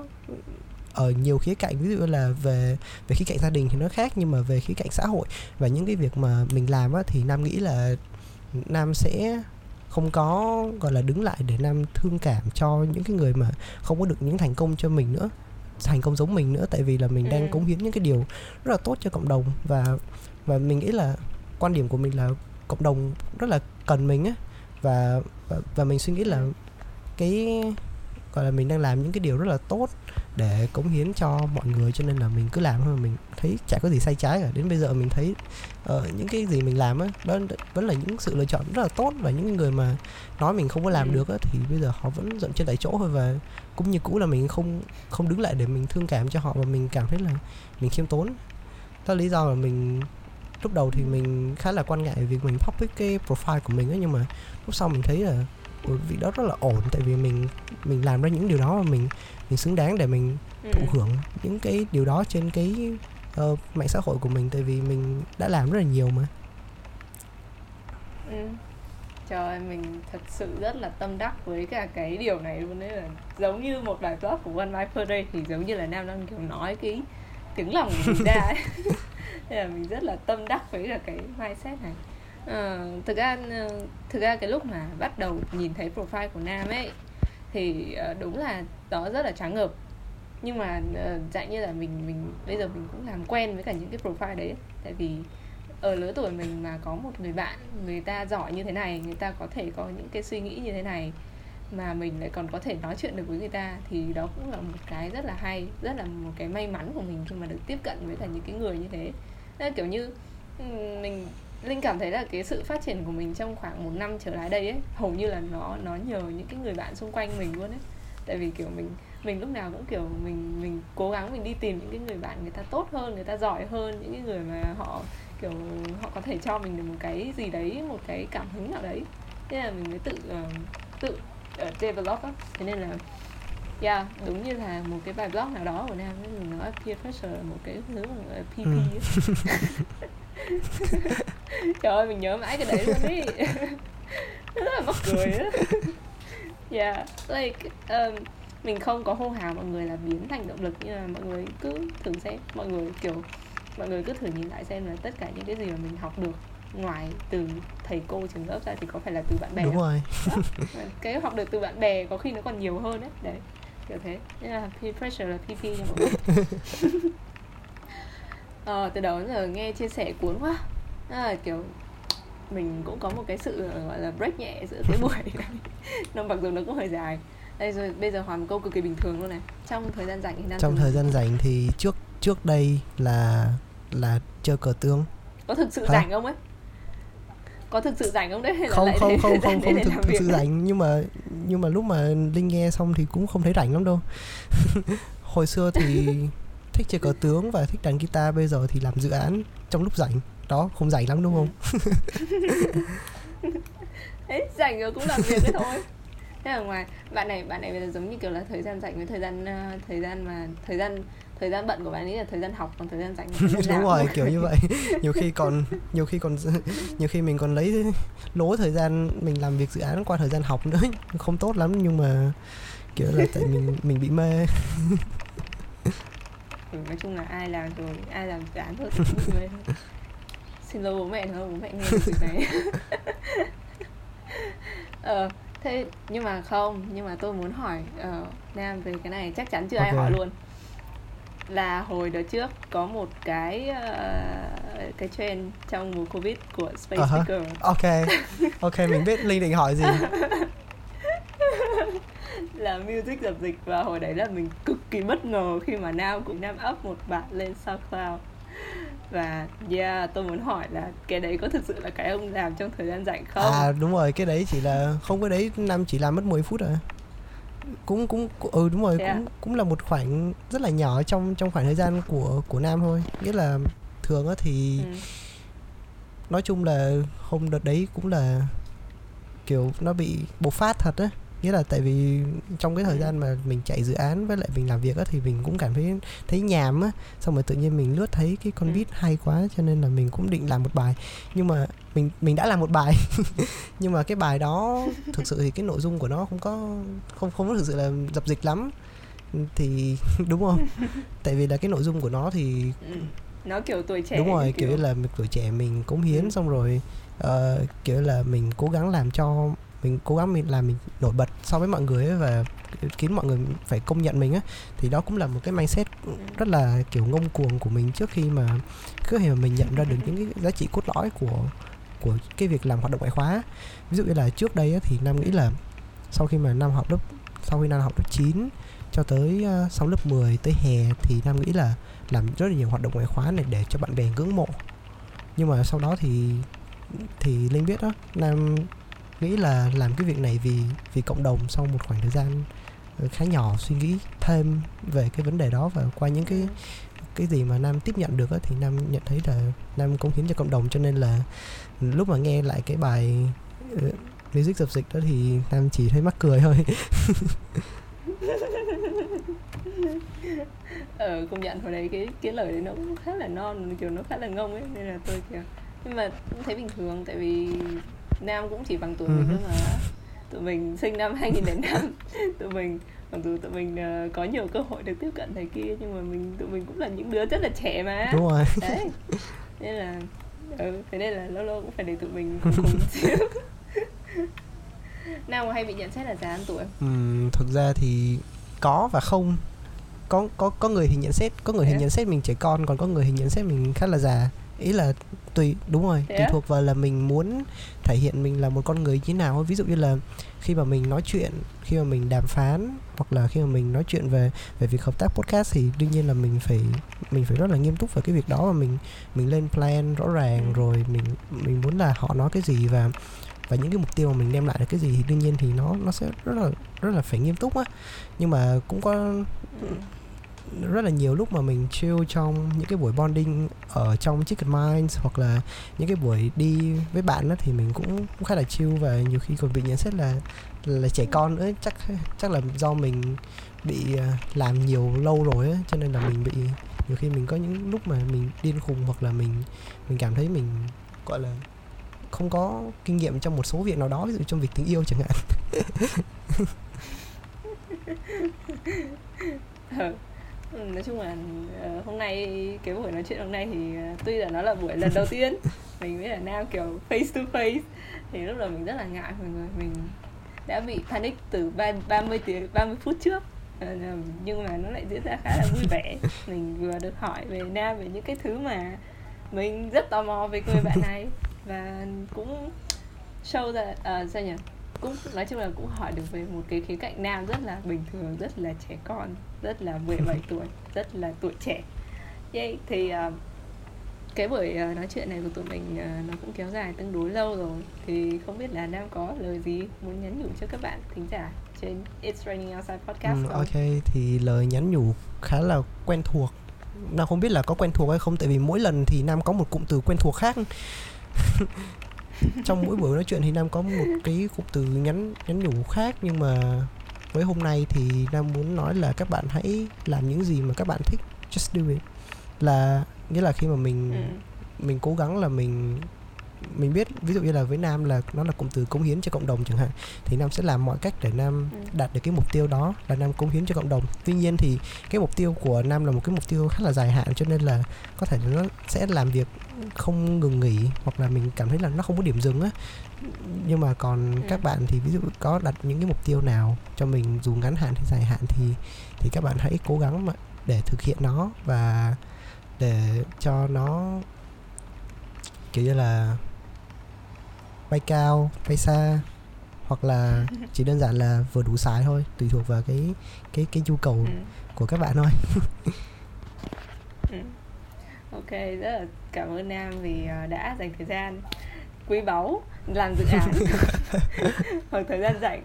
ở nhiều khía cạnh ví dụ là về về khía cạnh gia đình thì nó khác nhưng mà về khía cạnh xã hội và những cái việc mà mình làm á thì nam nghĩ là nam sẽ không có gọi là đứng lại để nam thương cảm cho những cái người mà không có được những thành công cho mình nữa thành công giống mình nữa tại vì là mình đang ừ. cống hiến những cái điều rất là tốt cho cộng đồng và và mình nghĩ là quan điểm của mình là cộng đồng rất là cần mình á và, và và mình suy nghĩ là ừ. cái gọi là mình đang làm những cái điều rất là tốt để cống hiến cho mọi người cho nên là mình cứ làm thôi mình thấy chả có gì sai trái cả. Đến bây giờ mình thấy uh, những cái gì mình làm á đó vẫn là những sự lựa chọn rất là tốt và những người mà nói mình không có làm ừ. được á thì bây giờ họ vẫn dậm chân tại chỗ thôi và cũng như cũ là mình không không đứng lại để mình thương cảm cho họ và mình cảm thấy là mình khiêm tốn. Đó là lý do là mình lúc đầu thì mình khá là quan ngại việc mình public cái profile của mình á nhưng mà lúc sau mình thấy là việc đó rất là ổn tại vì mình mình làm ra những điều đó mà mình mình xứng đáng để mình thụ ừ. hưởng những cái điều đó trên cái uh, mạng xã hội của mình tại vì mình đã làm rất là nhiều mà ừ. Trời ơi, mình thật sự rất là tâm đắc với cả cái điều này luôn đấy là giống như một bài blog của One Life Per Day thì giống như là Nam đang kiểu nói cái tiếng lòng của mình ra ấy. *laughs* Nên là mình rất là tâm đắc với cả cái mindset này uh, thực ra thực ra cái lúc mà bắt đầu nhìn thấy profile của Nam ấy thì ờ, đúng là đó rất là tráng ngợp. Nhưng mà ờ, dạng như là mình mình, bây giờ mình cũng làm quen với cả những cái profile đấy tại vì ở lứa tuổi mình mà có một người bạn, người ta giỏi như thế này, người ta có thể có những cái suy nghĩ như thế này, mà mình lại còn có thể nói chuyện được với người ta, thì đó cũng là một cái rất là hay, rất là một cái may mắn của mình khi mà được tiếp cận với cả những cái người như thế. Nên kiểu như mình linh cảm thấy là cái sự phát triển của mình trong khoảng một năm trở lại đây ấy hầu như là nó nó nhờ những cái người bạn xung quanh mình luôn ấy. Tại vì kiểu mình mình lúc nào cũng kiểu mình mình cố gắng mình đi tìm những cái người bạn người ta tốt hơn người ta giỏi hơn những cái người mà họ kiểu họ có thể cho mình được một cái gì đấy một cái cảm hứng nào đấy. Thế là mình mới tự uh, tự uh, develop á. Thế nên là yeah đúng như là một cái bài blog nào đó của nam ấy mình nói peer pressure là một cái thứ mà pp. *laughs* *laughs* trời ơi mình nhớ mãi cái đấy luôn đi *laughs* rất là mắc cười á. *laughs* Yeah like um, mình không có hô hào mọi người là biến thành động lực nhưng mà mọi người cứ thử xem. Mọi người kiểu mọi người cứ thử nhìn lại xem là tất cả những cái gì mà mình học được ngoài từ thầy cô trường lớp ra thì có phải là từ bạn bè. Đúng không? rồi cái học được từ bạn bè có khi nó còn nhiều hơn đấy đấy kiểu thế. Nên là peer pressure là pp nha mọi người ờ, từ đầu đến giờ nghe chia sẻ cuốn quá. À, kiểu mình cũng có một cái sự gọi là break nhẹ giữa cái buổi này *laughs* *laughs* nó mặc dù nó cũng hơi dài. Đây rồi bây giờ một câu cực kỳ bình thường luôn này. Trong thời gian rảnh thì đang trong thời gian rảnh thì trước trước đây là là chơi cờ tướng. Có thực sự Hả? rảnh không ấy? Có thực sự rảnh không đấy? Hay là không lại không không *laughs* không không thực, thực sự rảnh. Nhưng mà nhưng mà lúc mà linh nghe xong thì cũng không thấy rảnh lắm đâu. Hồi xưa thì thích chơi cờ tướng và thích đàn guitar bây giờ thì làm dự án trong lúc rảnh. Đó không rảnh lắm đúng không? *laughs* Ấy rảnh rồi cũng làm việc đấy thôi. Thế ở ngoài bạn này bạn này bây giờ giống như kiểu là thời gian rảnh với thời gian uh, thời gian mà thời gian thời gian bận của bạn ấy là thời gian học còn thời gian rảnh *laughs* đúng rồi kiểu như vậy. Nhiều khi còn nhiều khi còn nhiều khi mình còn lấy lố thời gian mình làm việc dự án qua thời gian học nữa. *laughs* Không tốt lắm nhưng mà kiểu là tại mình mình bị mê nói chung là ai làm rồi ai làm dự án thôi *laughs* xin lỗi bố mẹ thôi bố mẹ nghe được này *laughs* ờ thế nhưng mà không nhưng mà tôi muốn hỏi uh, nam về cái này chắc chắn chưa okay. ai hỏi luôn là hồi đợt trước có một cái uh, cái trend trong mùa covid của Space uh-huh. Speaker. Ok, ok mình biết Linh định hỏi gì. *laughs* là music dập dịch và hồi đấy là mình cực kỳ bất ngờ khi mà Nam cũng Nam up một bạn lên SoundCloud. Và yeah tôi muốn hỏi là cái đấy có thực sự là cái ông làm trong thời gian rảnh không? À đúng rồi cái đấy chỉ là không cái đấy năm chỉ làm mất 10 phút rồi. Cũng cũng ừ đúng rồi yeah. cũng cũng là một khoảng rất là nhỏ trong trong khoảng thời gian của của nam thôi. Nghĩa là thường á thì ừ. nói chung là hôm đợt đấy cũng là kiểu nó bị bộc phát thật á nghĩa là tại vì trong cái thời ừ. gian mà mình chạy dự án với lại mình làm việc á thì mình cũng cảm thấy thấy nhàm á xong rồi tự nhiên mình lướt thấy cái con ừ. beat hay quá cho nên là mình cũng định làm một bài nhưng mà mình mình đã làm một bài *laughs* nhưng mà cái bài đó thực sự thì cái nội dung của nó không có không không có thực sự là dập dịch lắm thì *laughs* đúng không tại vì là cái nội dung của nó thì ừ. nó kiểu tuổi trẻ đúng rồi kiểu, kiểu là tuổi trẻ mình cống hiến ừ. xong rồi uh, kiểu là mình cố gắng làm cho mình cố gắng mình làm mình nổi bật so với mọi người ấy và khiến mọi người phải công nhận mình á thì đó cũng là một cái mindset rất là kiểu ngông cuồng của mình trước khi mà cứ hiểu mà mình nhận ra được những cái giá trị cốt lõi của của cái việc làm hoạt động ngoại khóa ví dụ như là trước đây á, thì nam nghĩ là sau khi mà năm học lớp sau khi năm học lớp 9 cho tới uh, sau lớp 10 tới hè thì nam nghĩ là làm rất là nhiều hoạt động ngoại khóa này để cho bạn bè ngưỡng mộ. Nhưng mà sau đó thì thì linh biết đó nam nghĩ là làm cái việc này vì vì cộng đồng sau một khoảng thời gian ờ, khá nhỏ suy nghĩ thêm về cái vấn đề đó và qua những cái cái gì mà nam tiếp nhận được đó, thì nam nhận thấy là nam cống hiến cho cộng đồng. Cho nên là lúc mà nghe lại cái bài uh, music dập dịch đó thì nam chỉ thấy mắc cười thôi. *laughs* Ờ công nhận hồi đấy cái cái lời đấy nó cũng khá là non kiểu nó khá là ngông ấy nên là tôi kiểu nhưng mà thấy bình thường tại vì nam cũng chỉ bằng tuổi mình thôi mà. Tụi mình sinh năm 2005 *laughs* tụi mình mặc dù tụi mình uh, có nhiều cơ hội được tiếp cận thầy kia nhưng mà mình tụi mình cũng là những đứa rất là trẻ mà. Đúng rồi. Đấy. Nên là ừ thế nên là lâu lâu cũng phải để tụi mình cùng xíu. *laughs* Nam có hay bị nhận xét là già hơn tuổi không? Ừm, thực ra thì có và không có có có người thì nhận xét có người Thế thì nhận xét mình trẻ con còn có người thì nhận xét mình khá là già. Ý là tùy đúng rồi Thế tùy thuộc vào là mình muốn thể hiện mình là một con người như thế nào. Ví dụ như là khi mà mình nói chuyện khi mà mình đàm phán hoặc là khi mà mình nói chuyện về về việc hợp tác podcast thì đương nhiên là mình phải mình phải rất là nghiêm túc về cái việc đó và mình mình lên plan rõ ràng Ừ. rồi mình mình muốn là họ nói cái gì và và những cái mục tiêu mà mình đem lại là cái gì thì đương nhiên thì nó nó sẽ rất là rất là phải nghiêm túc á. Nhưng mà cũng có Ừ rất là nhiều lúc mà mình chill trong những cái buổi bonding ở trong Chicken Minds hoặc là những cái buổi đi với bạn đó thì mình cũng, cũng khá là chill và nhiều khi còn bị nhận xét là là trẻ con nữa chắc chắc là do mình bị à, làm nhiều lâu rồi ấy cho nên là mình bị nhiều khi mình có những lúc mà mình điên khùng hoặc là mình mình cảm thấy mình gọi là không có kinh nghiệm trong một số việc nào đó ví dụ trong việc tình yêu chẳng hạn Ừ. *laughs* Ừ, nói chung là ờ, hôm nay cái buổi nói chuyện hôm nay thì ờ, tuy là nó là buổi lần đầu tiên *laughs* mình với là nam kiểu face to face thì lúc đầu mình rất là ngại mọi người mình đã bị panic từ ba 30 tiếng 30 phút trước. Ờ, nhưng mà nó lại diễn ra khá là vui vẻ. *laughs* Mình vừa được hỏi về nam về những cái thứ mà mình rất tò mò về người bạn này và cũng show ra uh, sao nhỉ cũng nói chung là cũng hỏi được về một cái khía cạnh nam rất là bình thường rất là trẻ con rất là 17 *laughs* tuổi rất là tuổi trẻ Yay. thì uh, cái buổi uh, nói chuyện này của tụi mình uh, nó cũng kéo dài tương đối lâu rồi thì không biết là nam có lời gì muốn nhắn nhủ cho các bạn thính giả trên It's Raining Outside podcast Ừ, không? ok thì lời nhắn nhủ khá là quen thuộc Nam không biết là có quen thuộc hay không tại vì mỗi lần thì Nam có một cụm từ quen thuộc khác *laughs* trong mỗi buổi nói chuyện thì Nam có một cái cụm từ nhắn nhắn nhủ khác nhưng mà với hôm nay thì Nam muốn nói là các bạn hãy làm những gì mà các bạn thích just do it là nghĩa là khi mà mình Ừ. mình cố gắng là mình mình biết ví dụ như là với Nam là nó là cụm từ cống hiến cho cộng đồng chẳng hạn thì Nam sẽ làm mọi cách để Nam Ừ. đạt được cái mục tiêu đó là Nam cống hiến cho cộng đồng tuy nhiên thì cái mục tiêu của Nam là một cái mục tiêu khá là dài hạn cho nên là có thể là nó sẽ làm việc không ngừng nghỉ hoặc là mình cảm thấy là nó không có điểm dừng á nhưng mà còn Ừ. các bạn thì ví dụ có đặt những cái mục tiêu nào cho mình dù ngắn hạn hay dài hạn thì thì các bạn hãy cố gắng mà để thực hiện nó và để cho nó kiểu như là bay cao bay xa hoặc là *laughs* chỉ đơn giản là vừa đủ xài thôi tùy thuộc vào cái cái cái nhu cầu Ừ. của các bạn thôi *laughs* Ừ. *laughs* Ok, rất là cảm ơn Nam vì ờ, đã dành thời gian quý báu làm dự án *laughs* hoặc thời gian rảnh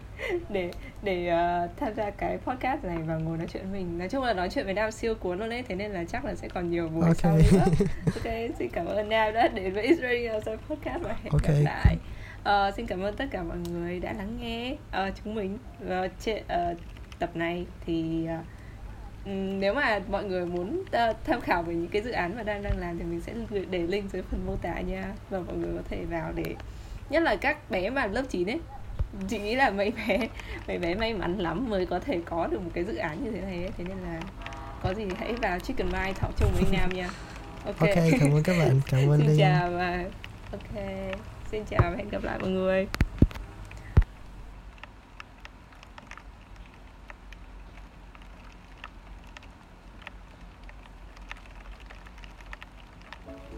để để ờ, tham gia cái podcast này và ngồi nói chuyện với mình. Nói chung là nói chuyện với Nam siêu cuốn luôn đấy, thế nên là chắc là sẽ còn nhiều buổi Ok. sau nữa. *laughs* Ok, xin cảm ơn Nam đã đến với Israeli Outside Podcast và hẹn Ok. gặp lại. Ờ, xin cảm ơn tất cả mọi người đã lắng nghe ờ, chúng mình ờ, trên ờ, tập này thì Ừm, nếu mà mọi người muốn tham khảo về những cái dự án mà đang đang làm thì mình sẽ để link dưới phần mô tả nha. Và mọi người có thể vào để nhất là các bé mà lớp 9 ấy. Chị nghĩ là mấy bé mấy bé may mắn lắm mới có thể có được một cái dự án như thế này ấy. thế nên là có gì hãy vào Chicken Mind thảo chung với Nam nha. Ok, ok cảm ơn các bạn. Cảm ơn *laughs* xin Linh. chào và ok. Xin chào và hẹn gặp lại mọi người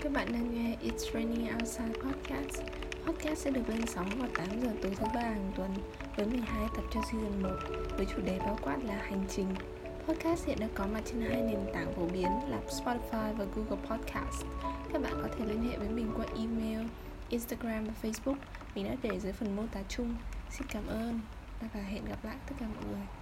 Các bạn đang nghe It's Raining Outside Podcast. Podcast sẽ được lên sóng vào 8 giờ tối thứ ba hàng tuần với 12 tập cho season 1 với chủ đề bao quát là hành trình. Podcast hiện đã có mặt trên hai nền tảng phổ biến là Spotify và Google Podcast. Các bạn có thể liên hệ với mình qua email, Instagram và Facebook. Mình đã để dưới phần mô tả chung. Xin cảm ơn và hẹn gặp lại tất cả mọi người.